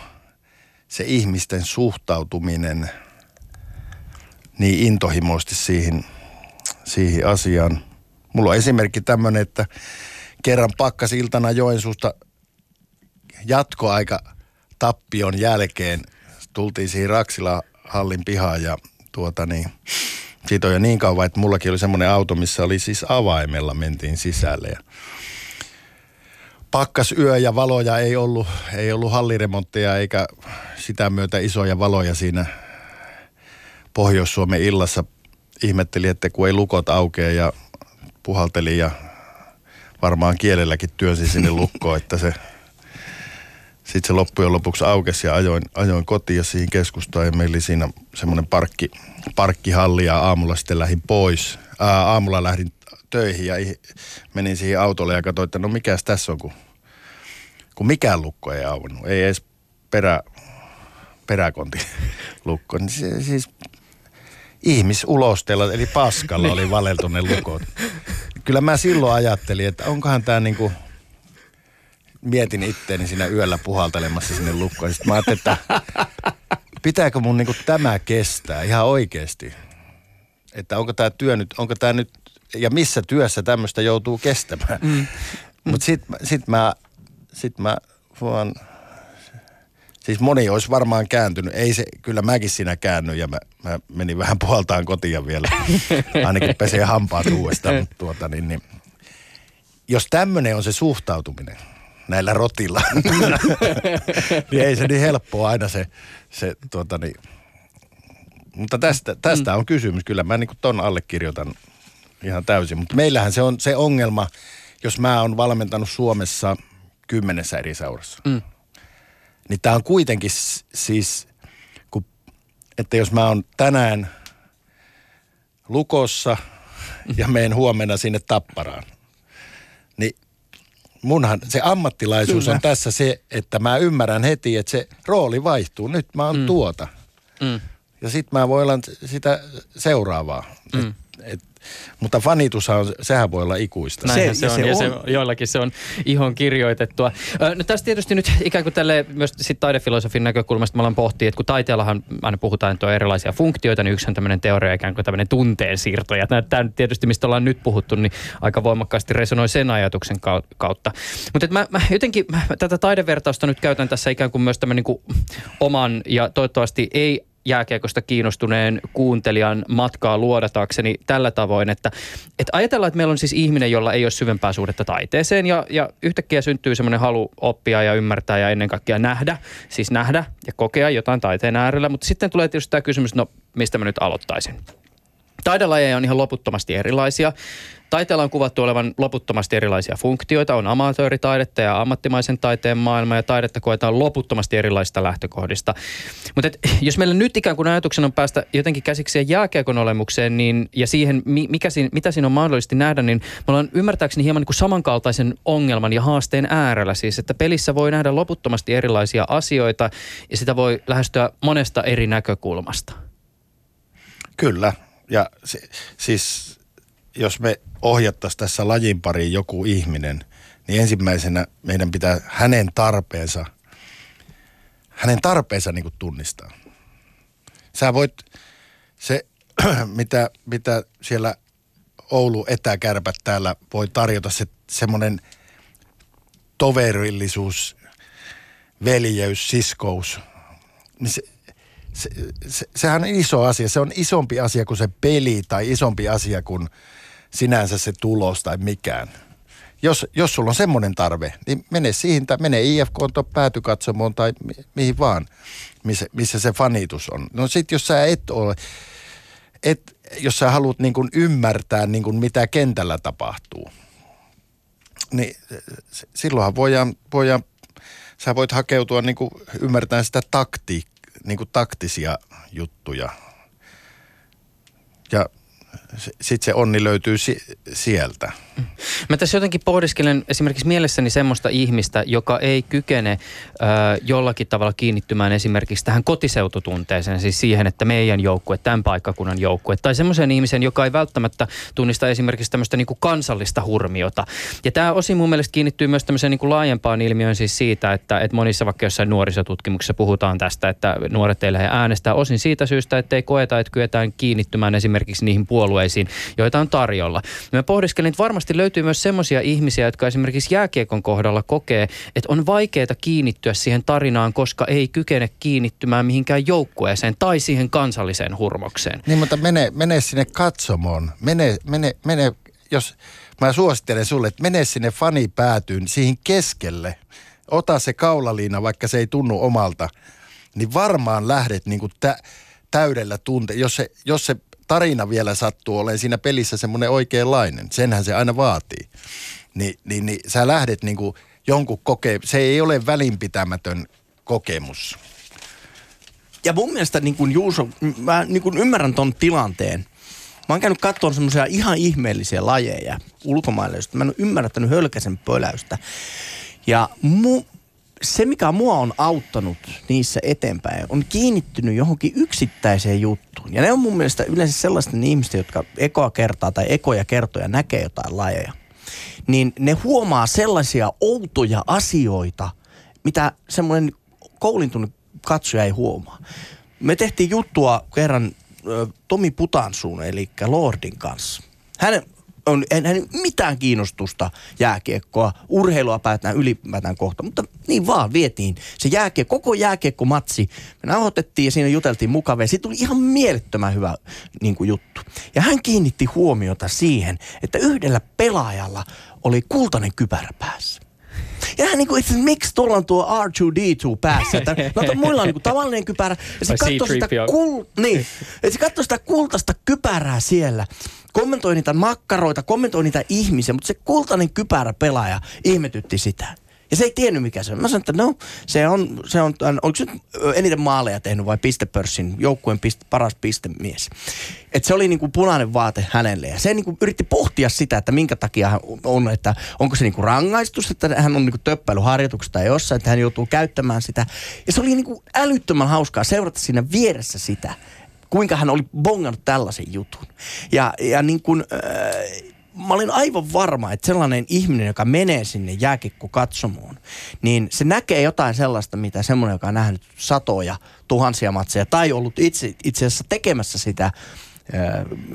se ihmisten suhtautuminen niin intohimoisesti siihen, siihen asiaan. Mulla on esimerkki tämmöinen, että kerran pakkasiltana Joensuusta jatkoaika tappion jälkeen tultiin siihen Raksila hallin pihaan ja tuota niin, siitä on jo niin kauan, että mullakin oli semmoinen auto, missä oli siis avaimella mentiin sisälle ja pakkas yö ja valoja ei ollut, ei ollut halliremontteja eikä sitä myötä isoja valoja siinä Pohjois-Suomen illassa. Ihmetteli, että kun ei lukot aukea ja puhalteli ja varmaan kielelläkin työnsi sinne lukkoon, että se sitten se loppujen lopuksi aukesi ja ajoin, ajoin kotiin ja siihen keskustaan ja meillä oli siinä semmoinen parkki, parkkihalli ja aamulla sitten lähdin pois. Ää, aamulla lähdin töihin ja menin siihen autolle ja katsoin, että no mikäs tässä on, kun, kun mikään lukko ei auennut. Ei edes perä, peräkonti lukko. Niin se, siis ihmisulosteella, eli paskalla oli valeltu ne lukot. Kyllä mä silloin ajattelin, että onkohan tämä niinku, mietin itteeni siinä yöllä puhaltelemassa sinne lukkoon. Sitten mä ajattelin, että pitääkö mun niinku tämä kestää ihan oikeasti. Että onko tämä työ nyt, onko tämä nyt, ja missä työssä tämmöistä joutuu kestämään. Mm. Mutta sitten sit mä, sit mä vaan, siis moni olisi varmaan kääntynyt. Ei se, kyllä mäkin siinä käännyin ja mä, mä menin vähän puoltaan kotiin vielä. Ainakin pesee hampaat uudestaan, mutta tuota niin, niin jos tämmöinen on se suhtautuminen näillä rotilla, niin ei se niin helppoa aina se, se tuota niin. Mutta tästä, tästä on kysymys. Kyllä mä niin ton allekirjoitan ihan täysin. Mutta meillähän se on se ongelma, jos mä oon valmentanut Suomessa kymmenessä eri seurassa. Mm. Niin tää on kuitenkin siis, kun, että jos mä oon tänään lukossa ja menen huomenna sinne tapparaan, niin munhan se ammattilaisuus Kyllä. on tässä se, että mä ymmärrän heti, että se rooli vaihtuu. Nyt mä oon mm. tuota. Mm. Ja sit mä voin olla sitä seuraavaa. Mm. Et, et, mutta fanitushan on, sehän voi olla ikuista. Näinhän Se- se, on, se ja se, on. joillakin se on ihon kirjoitettua. Ö, No tässä tietysti nyt ikään kuin tälle myös sit taidefilosofin näkökulmasta me ollaan pohtia, että kun taiteellahan aina puhutaan, että on erilaisia funktioita, niin yksi on tämmöinen teoria ikään kuin tämmöinen tunteen siirto. Ja tämä tietysti, mistä ollaan nyt puhuttu, niin aika voimakkaasti resonoi sen ajatuksen kau- kautta. Mutta mä, mä jotenkin mä tätä taidevertausta nyt käytän tässä ikään kuin myös tämän niin kuin oman ja toivottavasti ei jääkiekosta kiinnostuneen kuuntelijan matkaa luodatakseni tällä tavoin, että, että ajatellaan, että meillä on siis ihminen, jolla ei ole syvempää suhdetta taiteeseen ja, ja yhtäkkiä syntyy semmoinen halu oppia ja ymmärtää ja ennen kaikkea nähdä, siis nähdä ja kokea jotain taiteen äärellä, mutta sitten tulee tietysti tämä kysymys, no mistä mä nyt aloittaisin. Taidelajeja on ihan loputtomasti erilaisia. Taiteella on kuvattu olevan loputtomasti erilaisia funktioita. On amatööritaidetta ja ammattimaisen taiteen maailma ja taidetta koetaan loputtomasti erilaisista lähtökohdista. Mutta jos meillä nyt ikään kuin ajatuksena on päästä jotenkin käsiksi siihen jääkiekon olemukseen niin, ja siihen, mi- mikä siinä, mitä siinä on mahdollisesti nähdä, niin me ollaan ymmärtääkseni hieman niin kuin samankaltaisen ongelman ja haasteen äärellä. Siis, että pelissä voi nähdä loputtomasti erilaisia asioita ja sitä voi lähestyä monesta eri näkökulmasta. Kyllä. Ja se, siis jos me ohjattaisiin tässä lajin pariin joku ihminen, niin ensimmäisenä meidän pitää hänen tarpeensa, hänen tarpeensa niin kuin tunnistaa. Sä voit, se mitä, mitä siellä Oulu etäkärpät täällä voi tarjota, se semmoinen toverillisuus, veljeys, siskous, niin se, se, se, sehän on iso asia. Se on isompi asia kuin se peli tai isompi asia kuin sinänsä se tulos tai mikään. Jos, jos sulla on semmoinen tarve, niin mene siihen tai mene IFK päätykatsomoon tai mi- mihin vaan, missä, missä se fanitus on. No sit jos sä et ole, et, jos sä haluat niin kuin ymmärtää niin kuin mitä kentällä tapahtuu, niin s- silloinhan voidaan, voidaan sä voit hakeutua niin kuin ymmärtämään sitä takti, niin kuin taktisia juttuja. Ja sitten se onni löytyy si- sieltä. Mä tässä jotenkin pohdiskelen esimerkiksi mielessäni semmoista ihmistä, joka ei kykene ö, jollakin tavalla kiinnittymään esimerkiksi tähän kotiseututunteeseen, siis siihen, että meidän joukkue, tämän paikkakunnan joukkue, tai semmoisen ihmisen, joka ei välttämättä tunnista esimerkiksi tämmöistä niin kuin kansallista hurmiota. Ja tämä osin mun mielestä kiinnittyy myös tämmöiseen niin kuin laajempaan ilmiöön siis siitä, että, että monissa vaikka jossain nuorisotutkimuksissa puhutaan tästä, että nuoret ei lähde äänestää osin siitä syystä, että ei koeta, että kyetään kiinnittymään esimerkiksi niihin puolueisiin, joita on tarjolla. Mä pohdiskelin, että varmasti löytyy myös semmoisia ihmisiä, jotka esimerkiksi jääkiekon kohdalla kokee, että on vaikeaa kiinnittyä siihen tarinaan, koska ei kykene kiinnittymään mihinkään joukkueeseen tai siihen kansalliseen hurmokseen. Niin, mutta mene, mene sinne katsomoon. Mene, mene, mene, jos mä suosittelen sulle, että mene sinne fanipäätyyn, siihen keskelle. Ota se kaulaliina, vaikka se ei tunnu omalta. Niin varmaan lähdet niin kuin tä, täydellä tunte. Jos se, jos se tarina vielä sattuu olemaan siinä pelissä semmoinen oikeanlainen, senhän se aina vaatii. Ni, niin, niin sä lähdet niin kuin jonkun kokee, se ei ole välinpitämätön kokemus. Ja mun mielestä niin kuin Juuso, mä niin kuin ymmärrän ton tilanteen. Mä oon käynyt katsomaan semmoisia ihan ihmeellisiä lajeja ulkomaille, mä en ole ymmärtänyt hölkäsen pöläystä. Ja mu, se, mikä mua on auttanut niissä eteenpäin, on kiinnittynyt johonkin yksittäiseen juttuun. Ja ne on mun mielestä yleensä sellaisten ihmisten, jotka ekoa kertaa tai ekoja kertoja näkee jotain lajeja. Niin ne huomaa sellaisia outoja asioita, mitä semmoinen koulintunut katsoja ei huomaa. Me tehtiin juttua kerran Tomi Putansuun, eli Lordin kanssa. Hän on, en, hän ei mitään kiinnostusta jääkiekkoa, urheilua päätään ylipäätään kohta, mutta niin vaan vietiin se jääkiekko, koko jääkiekkomatsi. Me nauhoitettiin ja siinä juteltiin mukavia. Siitä tuli ihan mielettömän hyvä niin kuin juttu. Ja hän kiinnitti huomiota siihen, että yhdellä pelaajalla oli kultainen kypärä päässä. Ja hän niinku, että miksi tuolla on tuo R2D2 päässä, että no, to, muilla on niinku tavallinen kypärä. Ja se katsoi sitä, C-3PO. kul, niin, että se katsoi sitä kultaista kypärää siellä. Kommentoi niitä makkaroita, kommentoi niitä ihmisiä, mutta se kultainen kypärä pelaaja ihmetytti sitä. Ja se ei tiennyt mikä se on. Mä sanoin, että no, se on, se on oliko se nyt eniten maaleja tehnyt vai pistepörssin joukkueen piste, paras pistemies. Että se oli niinku punainen vaate hänelle. Ja se niinku yritti pohtia sitä, että minkä takia hän on, että onko se niinku rangaistus, että hän on niinku töppäilyharjoituksessa tai jossain, että hän joutuu käyttämään sitä. Ja se oli niinku älyttömän hauskaa seurata siinä vieressä sitä, kuinka hän oli bongannut tällaisen jutun. Ja, ja niin kuin, äh, mä olin aivan varma, että sellainen ihminen, joka menee sinne jääkikko katsomoon, niin se näkee jotain sellaista, mitä semmoinen, joka on nähnyt satoja, tuhansia matseja tai ollut itse, itse asiassa tekemässä sitä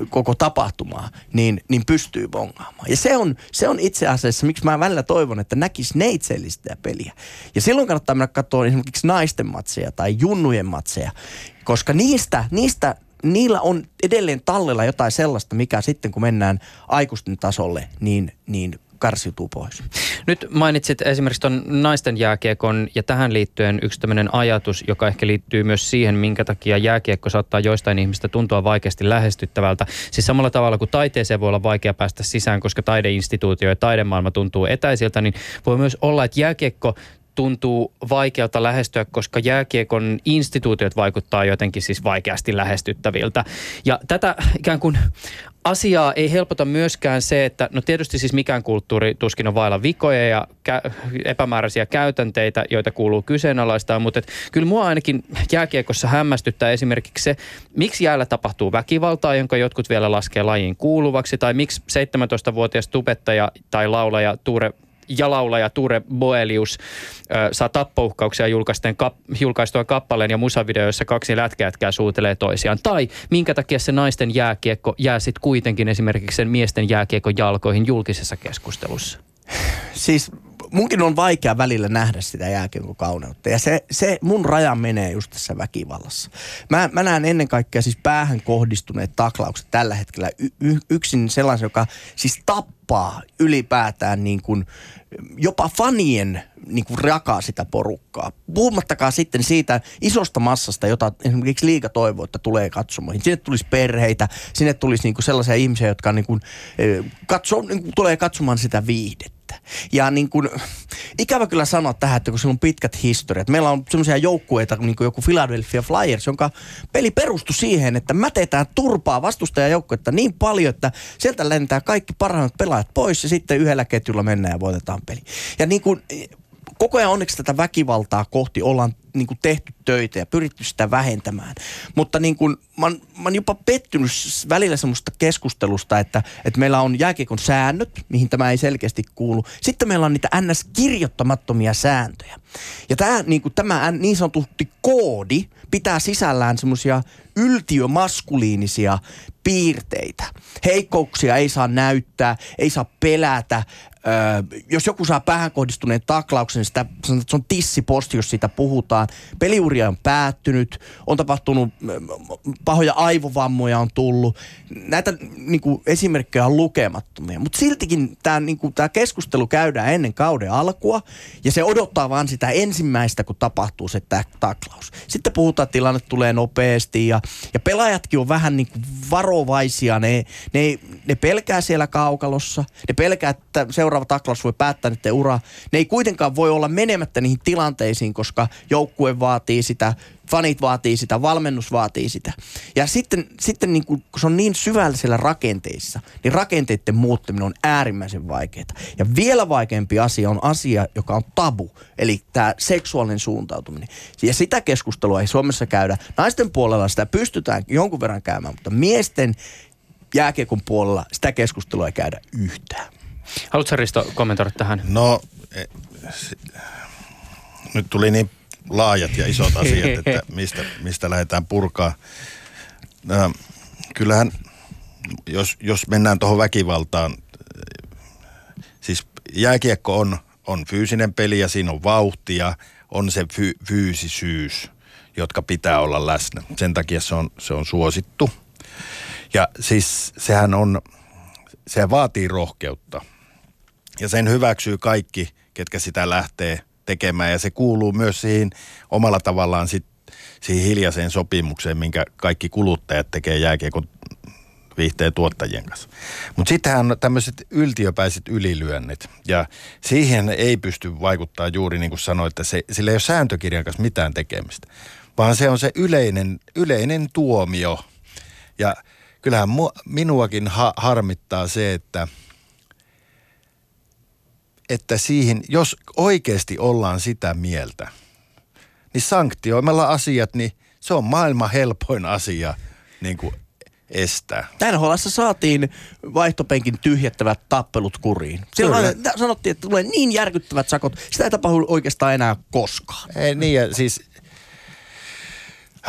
koko tapahtumaa, niin, niin pystyy bongaamaan. Ja se on, se on itse asiassa, miksi mä välillä toivon, että näkisi neitsellistä peliä. Ja silloin kannattaa mennä katsoa esimerkiksi naisten matseja tai junnujen matseja, koska niistä, niistä niillä on edelleen tallella jotain sellaista, mikä sitten kun mennään aikuisten tasolle, niin, niin karsiutuu pois. Nyt mainitsit esimerkiksi tuon naisten jääkiekon ja tähän liittyen yksi tämmöinen ajatus, joka ehkä liittyy myös siihen, minkä takia jääkiekko saattaa joistain ihmistä tuntua vaikeasti lähestyttävältä. Siis samalla tavalla kuin taiteeseen voi olla vaikea päästä sisään, koska taideinstituutio ja taidemaailma tuntuu etäisiltä, niin voi myös olla, että jääkiekko tuntuu vaikealta lähestyä, koska jääkiekon instituutiot vaikuttaa jotenkin siis vaikeasti lähestyttäviltä. Ja tätä ikään kuin asiaa ei helpota myöskään se, että no tietysti siis mikään kulttuuri tuskin on vailla vikoja ja kä- epämääräisiä käytänteitä, joita kuuluu kyseenalaistaa, mutta et kyllä mua ainakin jääkiekossa hämmästyttää esimerkiksi se, miksi jäällä tapahtuu väkivaltaa, jonka jotkut vielä laskee lajiin kuuluvaksi, tai miksi 17-vuotias tubettaja tai laulaja Tuure ja laulaja Ture Boelius ö, saa tappouhkauksia julkaisten kap, julkaistua kappaleen ja musavideo, jossa kaksi lätkäjätkää suutelee toisiaan. Tai minkä takia se naisten jääkiekko jää sitten kuitenkin esimerkiksi sen miesten jääkiekon jalkoihin julkisessa keskustelussa? Siis munkin on vaikea välillä nähdä sitä jääkiekon kauneutta. Ja se, se mun raja menee just tässä väkivallassa. Mä, mä näen ennen kaikkea siis päähän kohdistuneet taklaukset tällä hetkellä y, y, yksin sellaisen, joka siis tappaa ylipäätään niin kuin jopa fanien niin kuin rakaa sitä porukkaa. Puhumattakaan sitten siitä isosta massasta, jota esimerkiksi liika toivoo, että tulee katsomoihin. Sinne tulisi perheitä, sinne tulisi niin kuin sellaisia ihmisiä, jotka niin kuin, eh, katso, niin kuin tulee katsomaan sitä viihdettä että. Ja niin kuin, ikävä kyllä sanoa tähän, että kun sillä on pitkät historiat. Meillä on semmoisia joukkueita niin kuin joku Philadelphia Flyers, jonka peli perustui siihen, että mätetään turpaa vastustajajoukkuetta niin paljon, että sieltä lentää kaikki parhaat pelaajat pois ja sitten yhdellä ketjulla mennään ja voitetaan peli. Ja niin kuin, koko ajan onneksi tätä väkivaltaa kohti ollaan niin kuin tehty töitä ja pyritty sitä vähentämään. Mutta niin kuin, mä, oon, mä oon jopa pettynyt välillä semmoista keskustelusta, että, että meillä on jääkiekon säännöt, mihin tämä ei selkeästi kuulu. Sitten meillä on niitä NS-kirjoittamattomia sääntöjä. Ja tämä, niin kuin tämä niin sanotusti koodi pitää sisällään semmoisia yltiömaskuliinisia piirteitä. Heikkouksia ei saa näyttää, ei saa pelätä, Jos joku saa päähän kohdistuneen taklauksen, niin sitä, se on tissiposti, jos siitä puhutaan. Peliuria on päättynyt, on tapahtunut, pahoja aivovammoja on tullut. Näitä niin kuin, esimerkkejä on lukemattomia. Mutta siltikin tämä niin keskustelu käydään ennen kauden alkua ja se odottaa vaan sitä ensimmäistä, kun tapahtuu se taklaus. Sitten puhutaan, että tilanne tulee nopeasti ja, ja pelaajatkin on vähän niin kuin varovaisia. Ne, ne, ne pelkää siellä kaukalossa, ne pelkää, että seuraava seuraava taklaus voi päättää niiden ura. Ne ei kuitenkaan voi olla menemättä niihin tilanteisiin, koska joukkue vaatii sitä, fanit vaatii sitä, valmennus vaatii sitä. Ja sitten, sitten niin kun se on niin syvällä siellä rakenteissa, niin rakenteiden muuttaminen on äärimmäisen vaikeaa. Ja vielä vaikeampi asia on asia, joka on tabu, eli tämä seksuaalinen suuntautuminen. Ja sitä keskustelua ei Suomessa käydä. Naisten puolella sitä pystytään jonkun verran käymään, mutta miesten jääkiekon puolella sitä keskustelua ei käydä yhtään. Haluatko Risto kommentoida tähän? No, e, nyt tuli niin laajat ja isot asiat, että mistä, mistä lähdetään purkaa. No, kyllähän, jos, jos mennään tuohon väkivaltaan, siis jääkiekko on, on fyysinen peli ja siinä on vauhtia, on se fy, fyysisyys, jotka pitää olla läsnä. Sen takia se on, se on suosittu. Ja siis sehän on, se vaatii rohkeutta. Ja sen hyväksyy kaikki, ketkä sitä lähtee tekemään. Ja se kuuluu myös siihen omalla tavallaan sit, siihen hiljaiseen sopimukseen, minkä kaikki kuluttajat tekee jääkiekon viihteen tuottajien kanssa. Mutta sittenhän on tämmöiset yltiöpäiset ylilyönnit. Ja siihen ei pysty vaikuttaa juuri niin kuin sanoit, että se, sillä ei ole sääntökirjan kanssa mitään tekemistä. Vaan se on se yleinen, yleinen tuomio. Ja kyllähän mu, minuakin ha, harmittaa se, että – että siihen, jos oikeasti ollaan sitä mieltä, niin sanktioimalla asiat, niin se on maailman helpoin asia niin kuin estää. NHL saatiin vaihtopenkin tyhjättävät tappelut kuriin. Silloin Kyllä. sanottiin, että tulee niin järkyttävät sakot. Sitä ei tapahdu oikeastaan enää koskaan. Ei, niin ja siis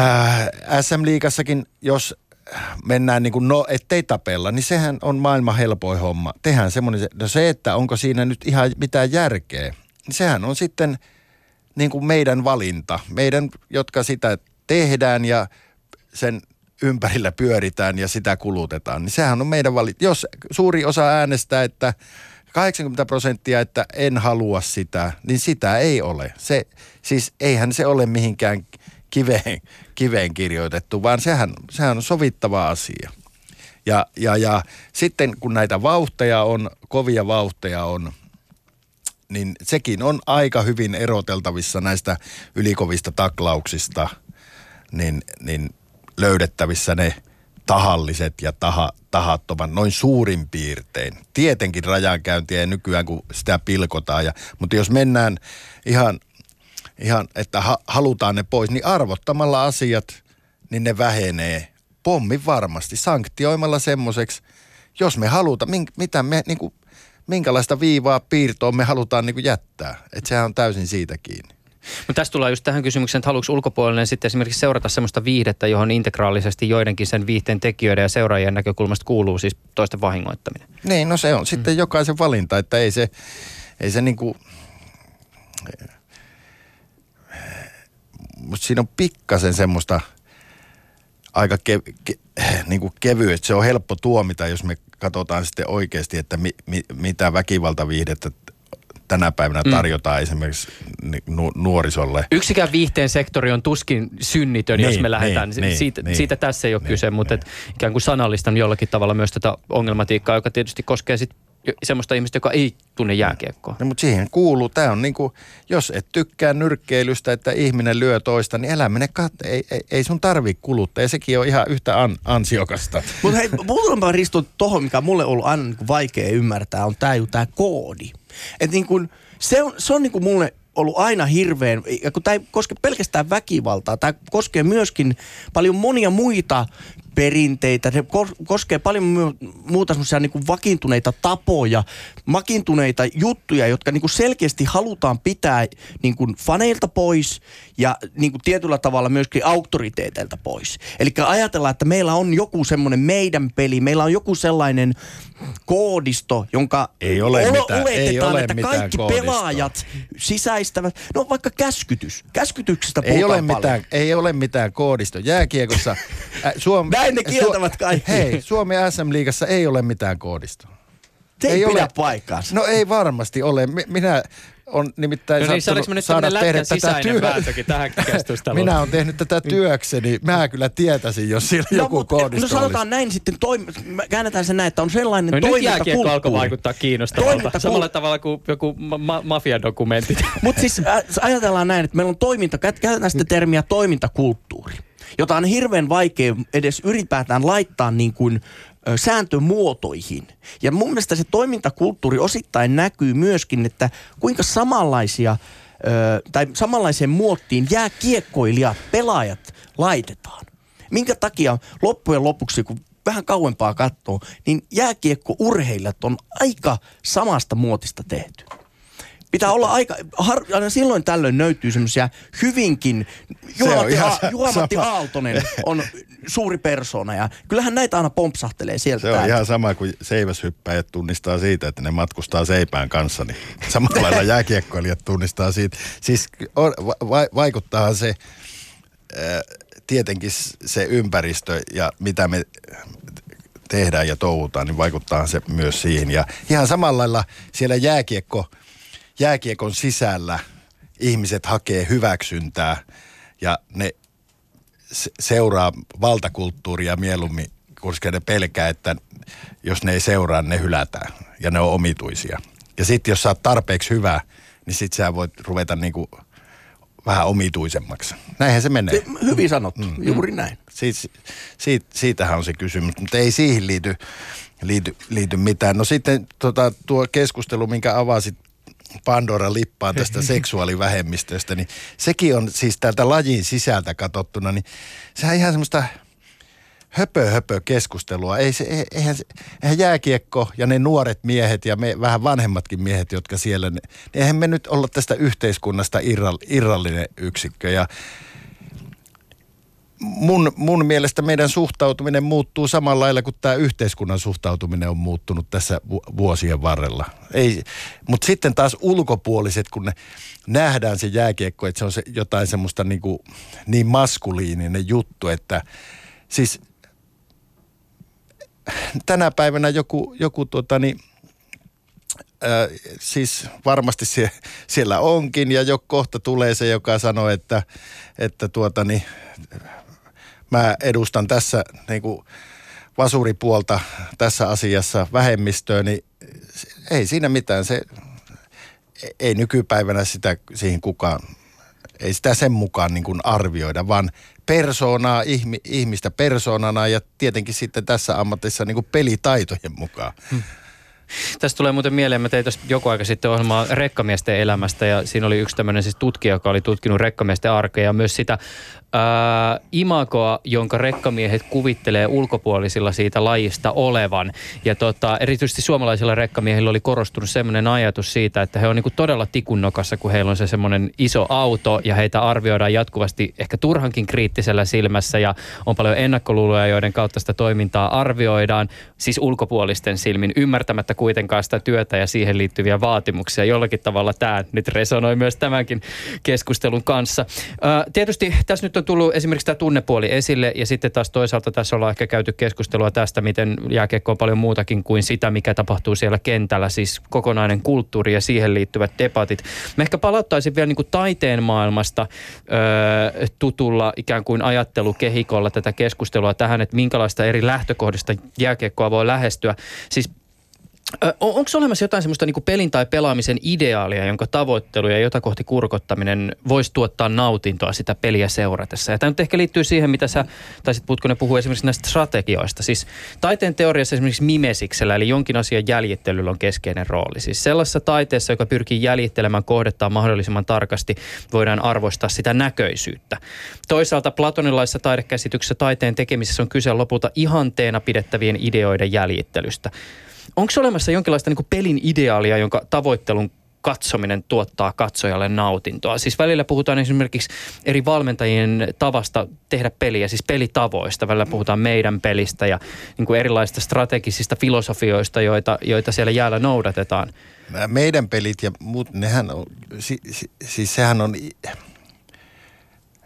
äh, SM-liigassakin, jos mennään niin kuin no, ettei tapella, niin sehän on maailman helpoin homma. Tehän semmoinen, no se, että onko siinä nyt ihan mitään järkeä, niin sehän on sitten niin kuin meidän valinta. Meidän, jotka sitä tehdään ja sen ympärillä pyöritään ja sitä kulutetaan, niin sehän on meidän valinta. Jos suuri osa äänestää, että 80 prosenttia, että en halua sitä, niin sitä ei ole. Se, siis eihän se ole mihinkään kiveen, kiveen kirjoitettu, vaan sehän, sehän on sovittava asia. Ja, ja, ja sitten kun näitä vauhteja on, kovia vauhteja on, niin sekin on aika hyvin eroteltavissa näistä ylikovista taklauksista, niin, niin löydettävissä ne tahalliset ja taha, tahattoman, noin suurin piirtein. Tietenkin rajankäyntiä nykyään, kun sitä pilkotaan. Ja, mutta jos mennään ihan, ihan että ha, halutaan ne pois, niin arvottamalla asiat, niin ne vähenee pommin varmasti. Sanktioimalla semmoiseksi, jos me halutaan, mink, mitä me, niin kuin, minkälaista viivaa piirtoa me halutaan niin kuin jättää. Että sehän on täysin siitä kiinni. Mutta tässä tullaan just tähän kysymykseen, että haluatko ulkopuolinen sitten esimerkiksi seurata semmoista viihdettä, johon integraalisesti joidenkin sen viihteen tekijöiden ja seuraajien näkökulmasta kuuluu siis toisten vahingoittaminen. Niin, no se on sitten mm. jokaisen valinta, että ei se, ei se niinku, mutta siinä on pikkasen semmoista aika ke, ke, niinku kevy, että se on helppo tuomita, jos me katsotaan sitten oikeasti, että mi, mi, mitä väkivaltaviihdettä tänä päivänä tarjotaan mm. esimerkiksi nu- nuorisolle. Yksikään viihteen sektori on tuskin synnitön, niin, jos me lähdetään. Niin, siitä, niin, siitä tässä ei ole niin, kyse, mutta niin. Et ikään kuin sanallistan jollakin tavalla myös tätä ongelmatiikkaa, joka tietysti koskee sit semmoista ihmistä, joka ei tunne jääkiekkoa. No, mutta siihen kuuluu, tämä on niinku, jos et tykkää nyrkkeilystä, että ihminen lyö toista, niin älä mene kat- ei, ei, ei sun tarvi kuluttaa. Ja sekin on ihan yhtä an, ansiokasta. Mutta hei, muutama Risto tuohon, mikä mulle on ollut aina niinku vaikea ymmärtää, on tämä tää koodi. Et niinku, se on, se on niinku mulle ollut aina hirveän, ja kun tämä ei koske pelkästään väkivaltaa, tämä koskee myöskin paljon monia muita perinteitä, se koskee paljon muuta semmoisia niin vakiintuneita tapoja, vakiintuneita juttuja, jotka niin kuin selkeästi halutaan pitää niin kuin faneilta pois ja niin kuin tietyllä tavalla myöskin auktoriteeteilta pois. Eli ajatellaan, että meillä on joku semmoinen meidän peli, meillä on joku sellainen koodisto, jonka ei ole olo, mitään, oletetaan, ei ole että kaikki koodistoa. pelaajat sisäistävät. No vaikka käskytys. Käskytyksestä ei ole, paljon. mitään, ei ole mitään koodisto. Jääkiekossa... Äh, Suom, Näin ne kieltävät kaikki. Hei, Suomi SM-liigassa ei ole mitään koodistoa. Se ei, ei pidä ole. paikkaansa. No ei varmasti ole. Minä on nimittäin no niin, sattunut nyt saada tehdä tätä työtä. tähän Minä olen tehnyt tätä työkseni. Mä kyllä tietäisin, jos siellä no, joku koodisto No sanotaan olisi. näin sitten, toim- käännetään se näin, että on sellainen no, toimintakulttuuri. Nyt alkoi vaikuttaa kiinnostavalta. Samalla tavalla kuin joku ma- mafiadokumentti. Mutta siis äh, ajatellaan näin, että meillä on toiminta, käytetään sitä termiä toimintakulttuuri jota on hirveän vaikea edes ylipäätään laittaa niin kuin sääntömuotoihin. Ja mun mielestä se toimintakulttuuri osittain näkyy myöskin, että kuinka samanlaisia tai samanlaiseen muottiin jääkiekkoilijat, pelaajat laitetaan. Minkä takia loppujen lopuksi, kun vähän kauempaa katsoo, niin jääkiekko-urheilijat on aika samasta muotista tehty. Pitää olla aika, har, aina silloin tällöin löytyy semmoisia hyvinkin, Juha-Matti, A, Juha-Matti Aaltonen on suuri persona ja kyllähän näitä aina pompsahtelee sieltä. Se on täältä. ihan sama kuin seiväshyppäjät tunnistaa siitä, että ne matkustaa seipään kanssa, niin samalla lailla jääkiekkoilijat tunnistaa siitä. Siis on, va, vaikuttaa se äh, tietenkin se ympäristö ja mitä me tehdään ja touhutaan, niin vaikuttaa se myös siihen. Ja ihan samalla lailla siellä jääkiekko jääkiekon sisällä ihmiset hakee hyväksyntää ja ne seuraa valtakulttuuria mieluummin, koska ne pelkää, että jos ne ei seuraa, ne hylätään ja ne on omituisia. Ja sitten jos sä oot tarpeeksi hyvä, niin sit sä voit ruveta niinku vähän omituisemmaksi. Näinhän se menee. Hyvin sanottu, mm. juuri näin. Siit, siitä, siitähän on se kysymys, mutta ei siihen liity, liity, liity mitään. No sitten tota, tuo keskustelu, minkä avasit Pandora lippaan tästä seksuaalivähemmistöstä, niin sekin on siis täältä lajin sisältä katsottuna, niin sehän ihan semmoista höpö höpö keskustelua. Ei se, e, eihän, eihän jääkiekko ja ne nuoret miehet ja me vähän vanhemmatkin miehet, jotka siellä, niin eihän me nyt olla tästä yhteiskunnasta irrallinen yksikkö. Ja mun, mun mielestä meidän suhtautuminen muuttuu samalla lailla kuin tämä yhteiskunnan suhtautuminen on muuttunut tässä vuosien varrella. Mutta sitten taas ulkopuoliset, kun ne nähdään se jääkiekko, että se on se jotain semmoista niin, kuin, niin maskuliininen juttu, että siis tänä päivänä joku, joku tuota niin, Äh, siis varmasti sie, siellä onkin ja jo kohta tulee se, joka sanoo, että, että tuota niin, mä edustan tässä niin kuin vasuripuolta tässä asiassa vähemmistöä, niin ei siinä mitään. Se, ei nykypäivänä sitä siihen kukaan, ei sitä sen mukaan niin kuin arvioida, vaan persoonaa, ihmistä persoonana ja tietenkin sitten tässä ammatissa niin kuin pelitaitojen mukaan. Hmm. Tästä tulee muuten mieleen, mä tein tuossa joku aika sitten ohjelmaa rekkamiesten elämästä ja siinä oli yksi tämmöinen siis tutkija, joka oli tutkinut rekkamiesten arkea ja myös sitä ää, imagoa, jonka rekkamiehet kuvittelee ulkopuolisilla siitä lajista olevan. Ja tota, erityisesti suomalaisilla rekkamiehillä oli korostunut semmoinen ajatus siitä, että he on niinku todella tikunnokassa, kun heillä on se semmoinen iso auto ja heitä arvioidaan jatkuvasti ehkä turhankin kriittisellä silmässä ja on paljon ennakkoluuloja, joiden kautta sitä toimintaa arvioidaan, siis ulkopuolisten silmin, ymmärtämättä kuitenkaan sitä työtä ja siihen liittyviä vaatimuksia. Jollakin tavalla tämä nyt resonoi myös tämänkin keskustelun kanssa. Ää, tietysti tässä nyt on tullut esimerkiksi tämä tunnepuoli esille ja sitten taas toisaalta tässä ollaan ehkä käyty keskustelua tästä, miten jääkiekko on paljon muutakin kuin sitä, mikä tapahtuu siellä kentällä, siis kokonainen kulttuuri ja siihen liittyvät debatit. Mä ehkä palauttaisin vielä niin kuin taiteen maailmasta öö, tutulla ikään kuin ajattelukehikolla tätä keskustelua tähän, että minkälaista eri lähtökohdista jääkiekkoa voi lähestyä. Siis Onko olemassa jotain semmoista niin pelin tai pelaamisen ideaalia, jonka tavoittelu ja jota kohti kurkottaminen voisi tuottaa nautintoa sitä peliä seuratessa? Ja tämä nyt ehkä liittyy siihen, mitä sä taisit Putkonen puhua esimerkiksi näistä strategioista. Siis taiteen teoriassa esimerkiksi mimesiksellä, eli jonkin asian jäljittelyllä on keskeinen rooli. Siis sellaisessa taiteessa, joka pyrkii jäljittelemään kohdettaan mahdollisimman tarkasti, voidaan arvostaa sitä näköisyyttä. Toisaalta platonilaisessa taidekäsityksessä taiteen tekemisessä on kyse lopulta ihanteena pidettävien ideoiden jäljittelystä. Onko olemassa jonkinlaista niin pelin ideaalia, jonka tavoittelun katsominen tuottaa katsojalle nautintoa. Siis välillä puhutaan esimerkiksi eri valmentajien tavasta tehdä peliä, siis pelitavoista. Välillä puhutaan meidän pelistä ja niin kuin erilaisista strategisista filosofioista, joita, joita siellä jäällä noudatetaan. Meidän pelit ja muut, nehän on, si, si, siis sehän on,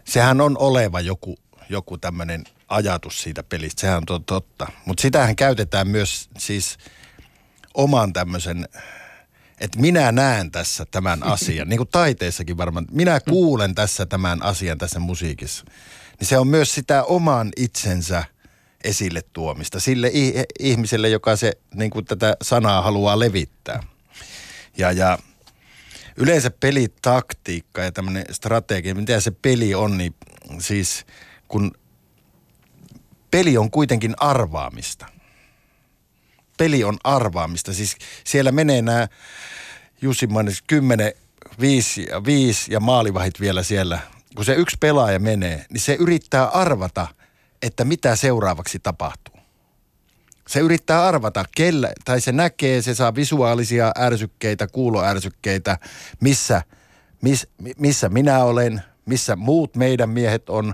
sehän on oleva joku, joku tämmöinen ajatus siitä pelistä, sehän on totta. Mutta sitähän käytetään myös siis – oman tämmöisen, että minä näen tässä tämän asian, niin kuin taiteessakin varmaan, minä kuulen tässä tämän asian tässä musiikissa. Niin se on myös sitä oman itsensä esille tuomista sille ihmiselle, joka se niin kuin tätä sanaa haluaa levittää. Ja, ja yleensä pelitaktiikka ja tämmöinen strategia, mitä se peli on, niin siis kun peli on kuitenkin arvaamista – peli on arvaamista. Siis siellä menee nämä Jussi mainitsi 10, 5 ja 5 ja maalivahit vielä siellä. Kun se yksi pelaaja menee, niin se yrittää arvata, että mitä seuraavaksi tapahtuu. Se yrittää arvata, kellä, tai se näkee, se saa visuaalisia ärsykkeitä, kuuloärsykkeitä, missä, miss, missä minä olen, missä muut meidän miehet on,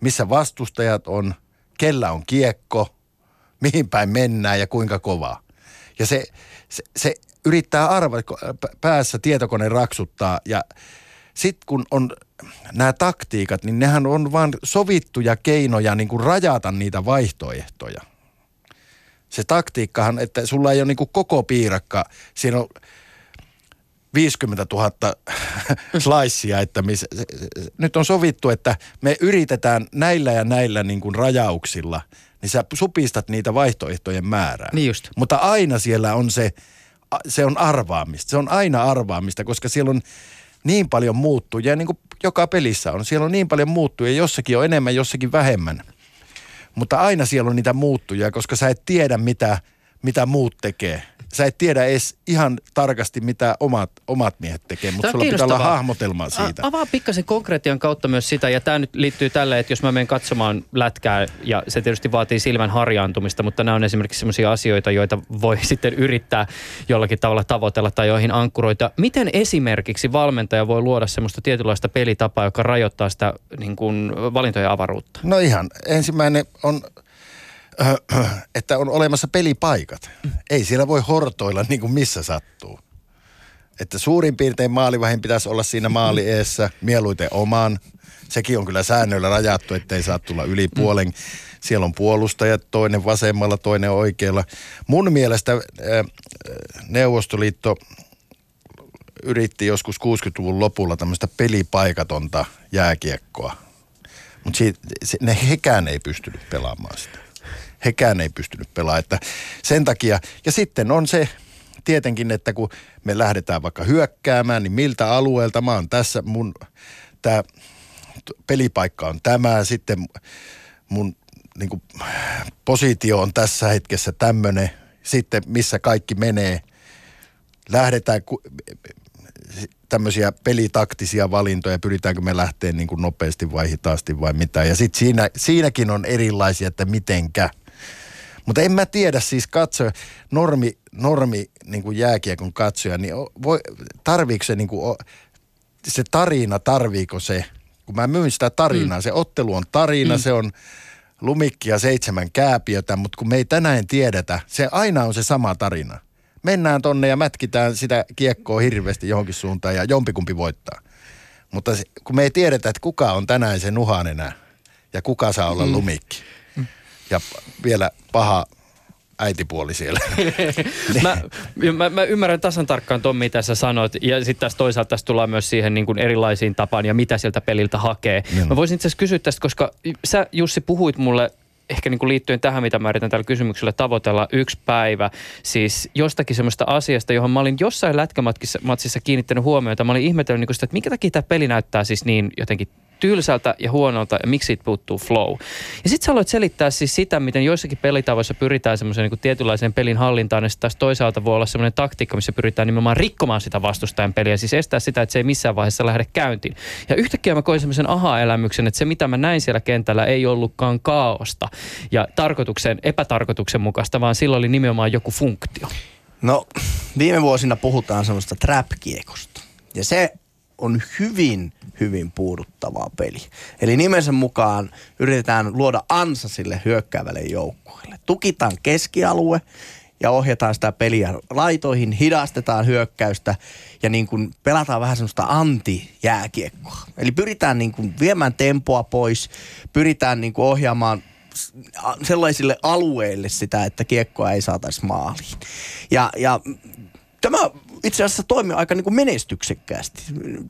missä vastustajat on, kellä on kiekko – mihin päin mennään ja kuinka kovaa. Ja se, se, se yrittää arvata, päässä tietokone raksuttaa ja sitten kun on nämä taktiikat, niin nehän on vain sovittuja keinoja niin kuin rajata niitä vaihtoehtoja. Se taktiikkahan, että sulla ei ole niin kuin koko piirakka, siinä on 50 000 slicea, että miss, nyt on sovittu, että me yritetään näillä ja näillä niin kuin rajauksilla – niin sä supistat niitä vaihtoehtojen määrää. Niin just. Mutta aina siellä on se, se on arvaamista. Se on aina arvaamista, koska siellä on niin paljon muuttuja, niin kuin joka pelissä on. Siellä on niin paljon muuttuja, jossakin on enemmän, jossakin vähemmän. Mutta aina siellä on niitä muuttuja, koska sä et tiedä, mitä, mitä muut tekee. Sä et tiedä edes ihan tarkasti, mitä omat, omat miehet tekee, mutta sulla pitää olla hahmotelma siitä. A- avaa pikkasen konkreettian kautta myös sitä, ja tämä nyt liittyy tälle, että jos mä menen katsomaan lätkää, ja se tietysti vaatii silmän harjaantumista, mutta nämä on esimerkiksi sellaisia asioita, joita voi sitten yrittää jollakin tavalla tavoitella tai joihin ankkuroita. Miten esimerkiksi valmentaja voi luoda semmoista tietynlaista pelitapaa, joka rajoittaa sitä niin kuin, valintojen avaruutta? No ihan, ensimmäinen on, että on olemassa pelipaikat. Ei siellä voi hortoilla niin kuin missä sattuu. Että suurin piirtein maalivahin pitäisi olla siinä maali eessä, mieluiten oman. Sekin on kyllä säännöillä rajattu, ettei saa tulla yli puolen. Siellä on puolustajat, toinen vasemmalla, toinen oikealla. Mun mielestä äh, Neuvostoliitto yritti joskus 60-luvun lopulla tämmöistä pelipaikatonta jääkiekkoa. Mutta ne hekään ei pystynyt pelaamaan sitä. Hekään ei pystynyt pelaamaan. Että sen takia, ja sitten on se tietenkin, että kun me lähdetään vaikka hyökkäämään, niin miltä alueelta mä oon tässä, mun tämä pelipaikka on tämä, sitten mun niin kuin, positio on tässä hetkessä tämmöinen, sitten missä kaikki menee, lähdetään ku, tämmöisiä pelitaktisia valintoja, pyritäänkö me lähteä niin kuin nopeasti vai hitaasti vai mitä. Ja sitten siinä, siinäkin on erilaisia, että mitenkä. Mutta en mä tiedä siis katsoja, normi, normi niin kuin jääkiekon katsoja, niin voi, tarviiko se, niin kuin, se tarina, tarviiko se, kun mä myyn sitä tarinaa, mm. se ottelu on tarina, mm. se on lumikki ja seitsemän kääpiötä, mutta kun me ei tänään tiedetä, se aina on se sama tarina mennään tonne ja mätkitään sitä kiekkoa hirveästi johonkin suuntaan ja jompikumpi voittaa. Mutta se, kun me ei tiedetä, että kuka on tänään se nuhan enää ja kuka saa olla mm. lumikki. Ja vielä paha äitipuoli siellä. mä, mä, mä ymmärrän tasan tarkkaan Tom, mitä sä sanoit. Ja sitten tässä toisaalta tässä tullaan myös siihen niin kuin erilaisiin tapaan ja mitä sieltä peliltä hakee. Mm. Mä voisin itse asiassa kysyä tästä, koska sä Jussi puhuit mulle ehkä niin kuin liittyen tähän, mitä mä yritän tällä kysymyksellä tavoitella, yksi päivä, siis jostakin semmoista asiasta, johon mä olin jossain lätkämatsissa kiinnittänyt huomiota. Mä olin ihmetellyt niin sitä, että minkä takia tämä peli näyttää siis niin jotenkin tylsältä ja huonolta ja miksi siitä puuttuu flow. Ja sitten sä aloit selittää siis sitä, miten joissakin pelitavoissa pyritään semmoiseen niin tietynlaiseen pelin hallintaan ja sitten taas toisaalta voi olla semmoinen taktiikka, missä pyritään nimenomaan rikkomaan sitä vastustajan peliä, siis estää sitä, että se ei missään vaiheessa lähde käyntiin. Ja yhtäkkiä mä koin semmoisen aha-elämyksen, että se mitä mä näin siellä kentällä ei ollutkaan kaaosta ja tarkoituksen, epätarkoituksen mukaista, vaan sillä oli nimenomaan joku funktio. No, viime vuosina puhutaan semmoista trap-kiekosta. Ja se on hyvin, hyvin puuduttavaa peli. Eli nimensä mukaan yritetään luoda ansa sille hyökkäävälle joukkueelle. Tukitaan keskialue ja ohjataan sitä peliä laitoihin, hidastetaan hyökkäystä ja niin kuin pelataan vähän semmoista anti-jääkiekkoa. Eli pyritään niin kuin viemään tempoa pois, pyritään niin kuin ohjaamaan sellaisille alueille sitä, että kiekkoa ei saataisi maaliin. Ja, ja tämä itse asiassa toimi aika niin kuin menestyksekkäästi.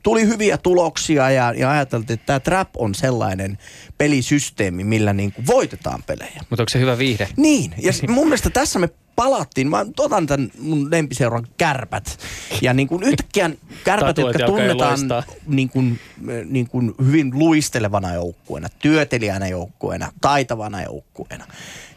Tuli hyviä tuloksia ja, ja ajateltiin, että tämä trap on sellainen pelisysteemi, millä niin kuin voitetaan pelejä. Mutta onko se hyvä viihde? Niin, ja mun mielestä tässä me palattiin, mä otan tämän mun lempiseuran kärpät. Ja niin kuin yhtäkkiä kärpät, jotka tunnetaan niin kuin, niin kuin hyvin luistelevana joukkueena, työtelijänä joukkueena, taitavana joukkueena.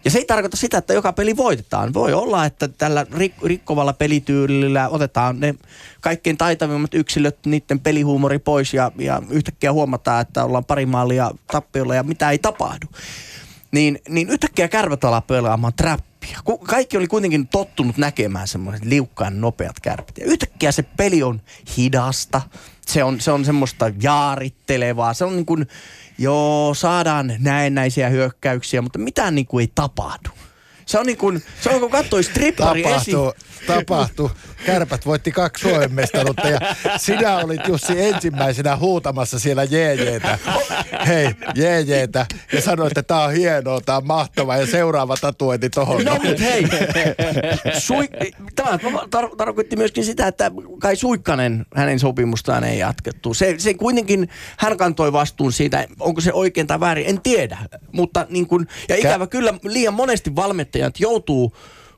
Ja se ei tarkoita sitä, että joka peli voitetaan. Voi olla, että tällä rik- rikkovalla pelityylillä otetaan ne kaikkein taitavimmat yksilöt, niiden pelihuumori pois ja, ja yhtäkkiä huomataan, että ollaan pari maalia tappiolla ja mitä ei tapahdu. Niin, niin yhtäkkiä kärvät alaa pelaamaan trappia. Kaikki oli kuitenkin tottunut näkemään semmoiset liukkaan nopeat kärpät. Ja yhtäkkiä se peli on hidasta. Se on, se on semmoista jaarittelevaa. Se on niin kuin, joo, saadaan näennäisiä hyökkäyksiä, mutta mitään niin kuin ei tapahdu. Se on niin kuin, se on kun katsoi strippari Tapahtuu, esi- tapahtui. Kärpät voitti kaksi Suomen mestaruutta ja sinä olit Jussi ensimmäisenä huutamassa siellä jeejeetä. Hei, jeejeetä. Ja sanoit, että tämä on hienoa, tämä on mahtavaa ja seuraava tatuointi tohon. No mutta hei, Sui, tämä tar- tarkoitti myöskin sitä, että Kai Suikkanen, hänen sopimustaan ei jatkettu. Se, se kuitenkin, hän kantoi vastuun siitä, onko se oikein tai väärin, en tiedä. Mutta niin kun, ja ikävä Kä- kyllä liian monesti valmettajat joutuu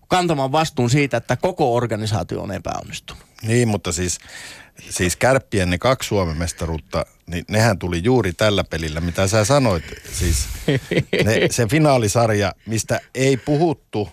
kantamaan vastuun siitä, että koko organisaatio on epäonnistunut. Niin, mutta siis, siis kärppien ne kaksi Suomen mestaruutta, niin nehän tuli juuri tällä pelillä, mitä sä sanoit. Siis ne, se finaalisarja, mistä ei puhuttu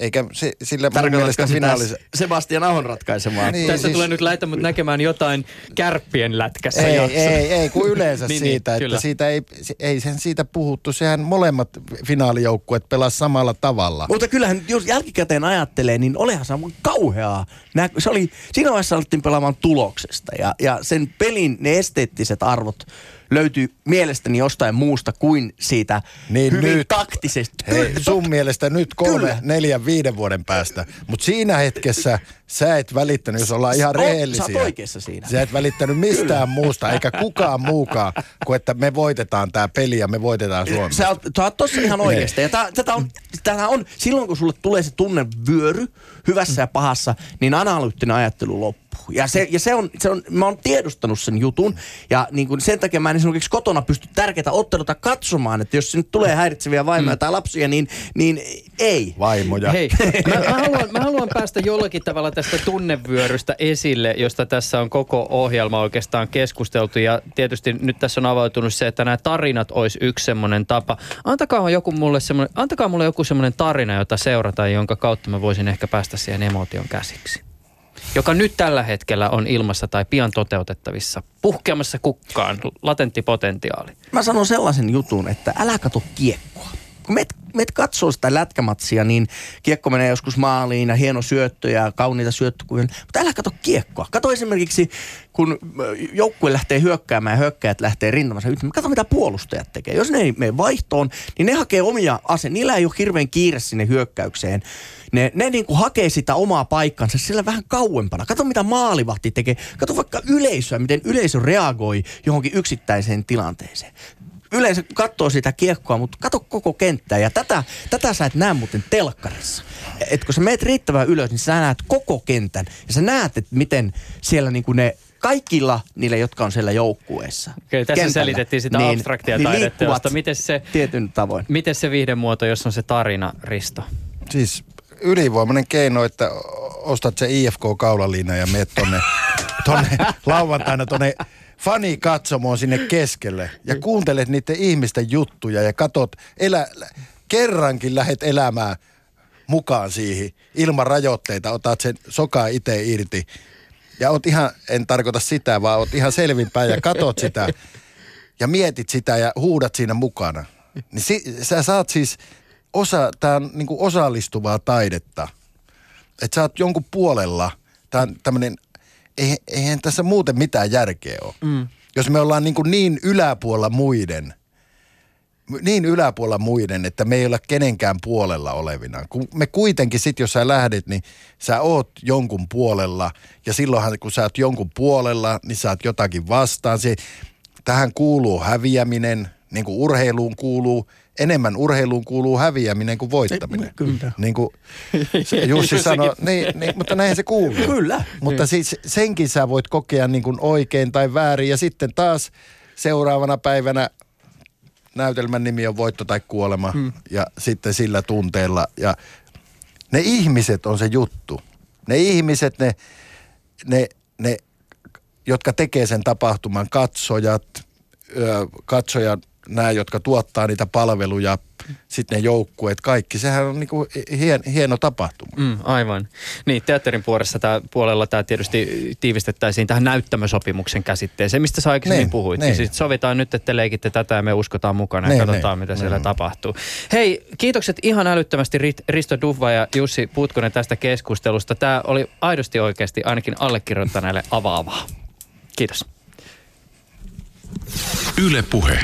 eikä se, sillä mun Tarkoitatko mielestä sitä finaalissa... Sebastian Ahon ratkaisemaan? Niin, Tässä siis- tulee nyt lähettä mut näkemään jotain kärppien lätkässä Ei, jaksossa. ei, ei, kun yleensä Niin, niin, niin, siitä, niin, kyllä. että siitä ei, ei sen siitä puhuttu. Sehän molemmat finaalijoukkueet pelas samalla tavalla. Mutta kyllähän jos jälkikäteen ajattelee, niin olihan se kauheaa. Nää, se oli, siinä vaiheessa alettiin pelaamaan tuloksesta ja, ja sen pelin ne esteettiset arvot löytyy mielestäni jostain muusta kuin siitä Niin hyvin nyt- taktisesta. Hei, Kyllä, sun mielestä nyt kolme, Kyllä. neljän, viiden vuoden päästä. Mutta siinä hetkessä sä et välittänyt, jos ollaan ihan sä rehellisiä. oot oikeassa siinä. Sä et välittänyt mistään muusta, eikä kukaan muukaan, kuin että me voitetaan tämä peli ja me voitetaan Suomi. Sä oot, sä oot tossa ihan oikeasta. Ja tää, tätä on, tätä on, silloin kun sulle tulee se tunnevyöry, hyvässä ja pahassa, niin analyyttinen ajattelu loppuu. Ja, se, ja se, on, se on, mä oon tiedostanut sen jutun. Ja niin kun sen takia mä en esimerkiksi kotona pysty tärkeitä otteluita katsomaan, että jos nyt tulee häiritseviä vaimoja mm. tai lapsia, niin, niin ei. Vaimoja. Hei, mä, mä, haluan, mä haluan päästä jollakin tavalla tästä tunnevyörystä esille, josta tässä on koko ohjelma oikeastaan keskusteltu. Ja tietysti nyt tässä on avautunut se, että nämä tarinat olisi yksi semmoinen tapa. Antakaa, joku mulle semmoinen, antakaa mulle joku semmoinen tarina, jota seurataan, jonka kautta mä voisin ehkä päästä siihen emotion käsiksi. Joka nyt tällä hetkellä on ilmassa tai pian toteutettavissa. Puhkeamassa kukkaan, latentti potentiaali. Mä sanon sellaisen jutun, että älä kato kiekkoa. Kun meet, meet katsoo sitä lätkämatsia, niin kiekko menee joskus maaliin ja hieno syöttö ja kauniita syöttökuvia. Mutta älä kato kiekkoa. Kato esimerkiksi, kun ö, joukkue lähtee hyökkäämään ja hyökkäjät lähtee rintamassa yhtä. Kato, mitä puolustajat tekee. Jos ne ei mene vaihtoon, niin ne hakee omia ase. Niillä ei ole hirveän kiire sinne hyökkäykseen. Ne, ne niin kuin hakee sitä omaa paikkansa sillä vähän kauempana. Kato, mitä maalivahti tekee. Kato vaikka yleisöä, miten yleisö reagoi johonkin yksittäiseen tilanteeseen yleensä katsoo sitä kiekkoa, mutta kato koko kenttää. Ja tätä, tätä sä et näe muuten telkkarissa. Et kun sä meet riittävän ylös, niin sä näet koko kentän. Ja sä näet, että miten siellä niinku ne kaikilla niillä, jotka on siellä joukkueessa. Okei, tässä kentällä, selitettiin sitä abstraktia taideteosta. liikkuvat Miten se- Tietyn tavoin. Miten se viihdemuoto, jos on se tarina, Risto? Siis ylivoimainen keino, että ostat se IFK-kaulaliina ja meet tonne, tonne lauantaina tonne fani katsomoon sinne keskelle ja kuuntelet niiden ihmisten juttuja ja katot, elä, kerrankin lähet elämään mukaan siihen ilman rajoitteita, otat sen sokaa itse irti ja oot ihan, en tarkoita sitä, vaan oot ihan selvinpäin ja katot sitä ja mietit sitä ja huudat siinä mukana. Niin si, sä saat siis osa, tää on niinku osallistuvaa taidetta. Että sä oot jonkun puolella, tää on tämmönen, eihän, tässä muuten mitään järkeä ole. Mm. Jos me ollaan niinku niin yläpuolella muiden, niin yläpuolella muiden, että me ei olla kenenkään puolella olevina. Kun me kuitenkin sit, jos sä lähdet, niin sä oot jonkun puolella. Ja silloinhan, kun sä oot jonkun puolella, niin sä oot jotakin vastaan. Se, tähän kuuluu häviäminen, niin kuin urheiluun kuuluu. Enemmän urheiluun kuuluu häviäminen kuin voittaminen. Kyllä. Niin kuin Jussi sanoi, niin, niin, mutta näin se kuuluu. Kyllä. Mutta siis senkin sä voit kokea niin kuin oikein tai väärin. Ja sitten taas seuraavana päivänä näytelmän nimi on Voitto tai kuolema. Hmm. Ja sitten sillä tunteella. Ja ne ihmiset on se juttu. Ne ihmiset, ne, ne, ne jotka tekee sen tapahtuman, katsojat, ö, katsojat, nämä, jotka tuottaa niitä palveluja, sitten ne joukkueet, kaikki. Sehän on niinku hien, hieno tapahtuma. Mm, aivan. Niin, teatterin puolessa tää, puolella tämä tietysti tiivistettäisiin tähän näyttämösopimuksen käsitteeseen, mistä sä aikaisemmin Niin, puhuit. niin. Niin. Sitten sovitaan nyt, että te leikitte tätä ja me uskotaan mukana ja Niin, katsotaan, niin, mitä niin. siellä tapahtuu. Hei, kiitokset ihan älyttömästi Risto Dufva ja Jussi Putkonen tästä keskustelusta. Tämä oli aidosti oikeasti ainakin allekirjoittaneelle avaavaa. Kiitos. Yle Puhe.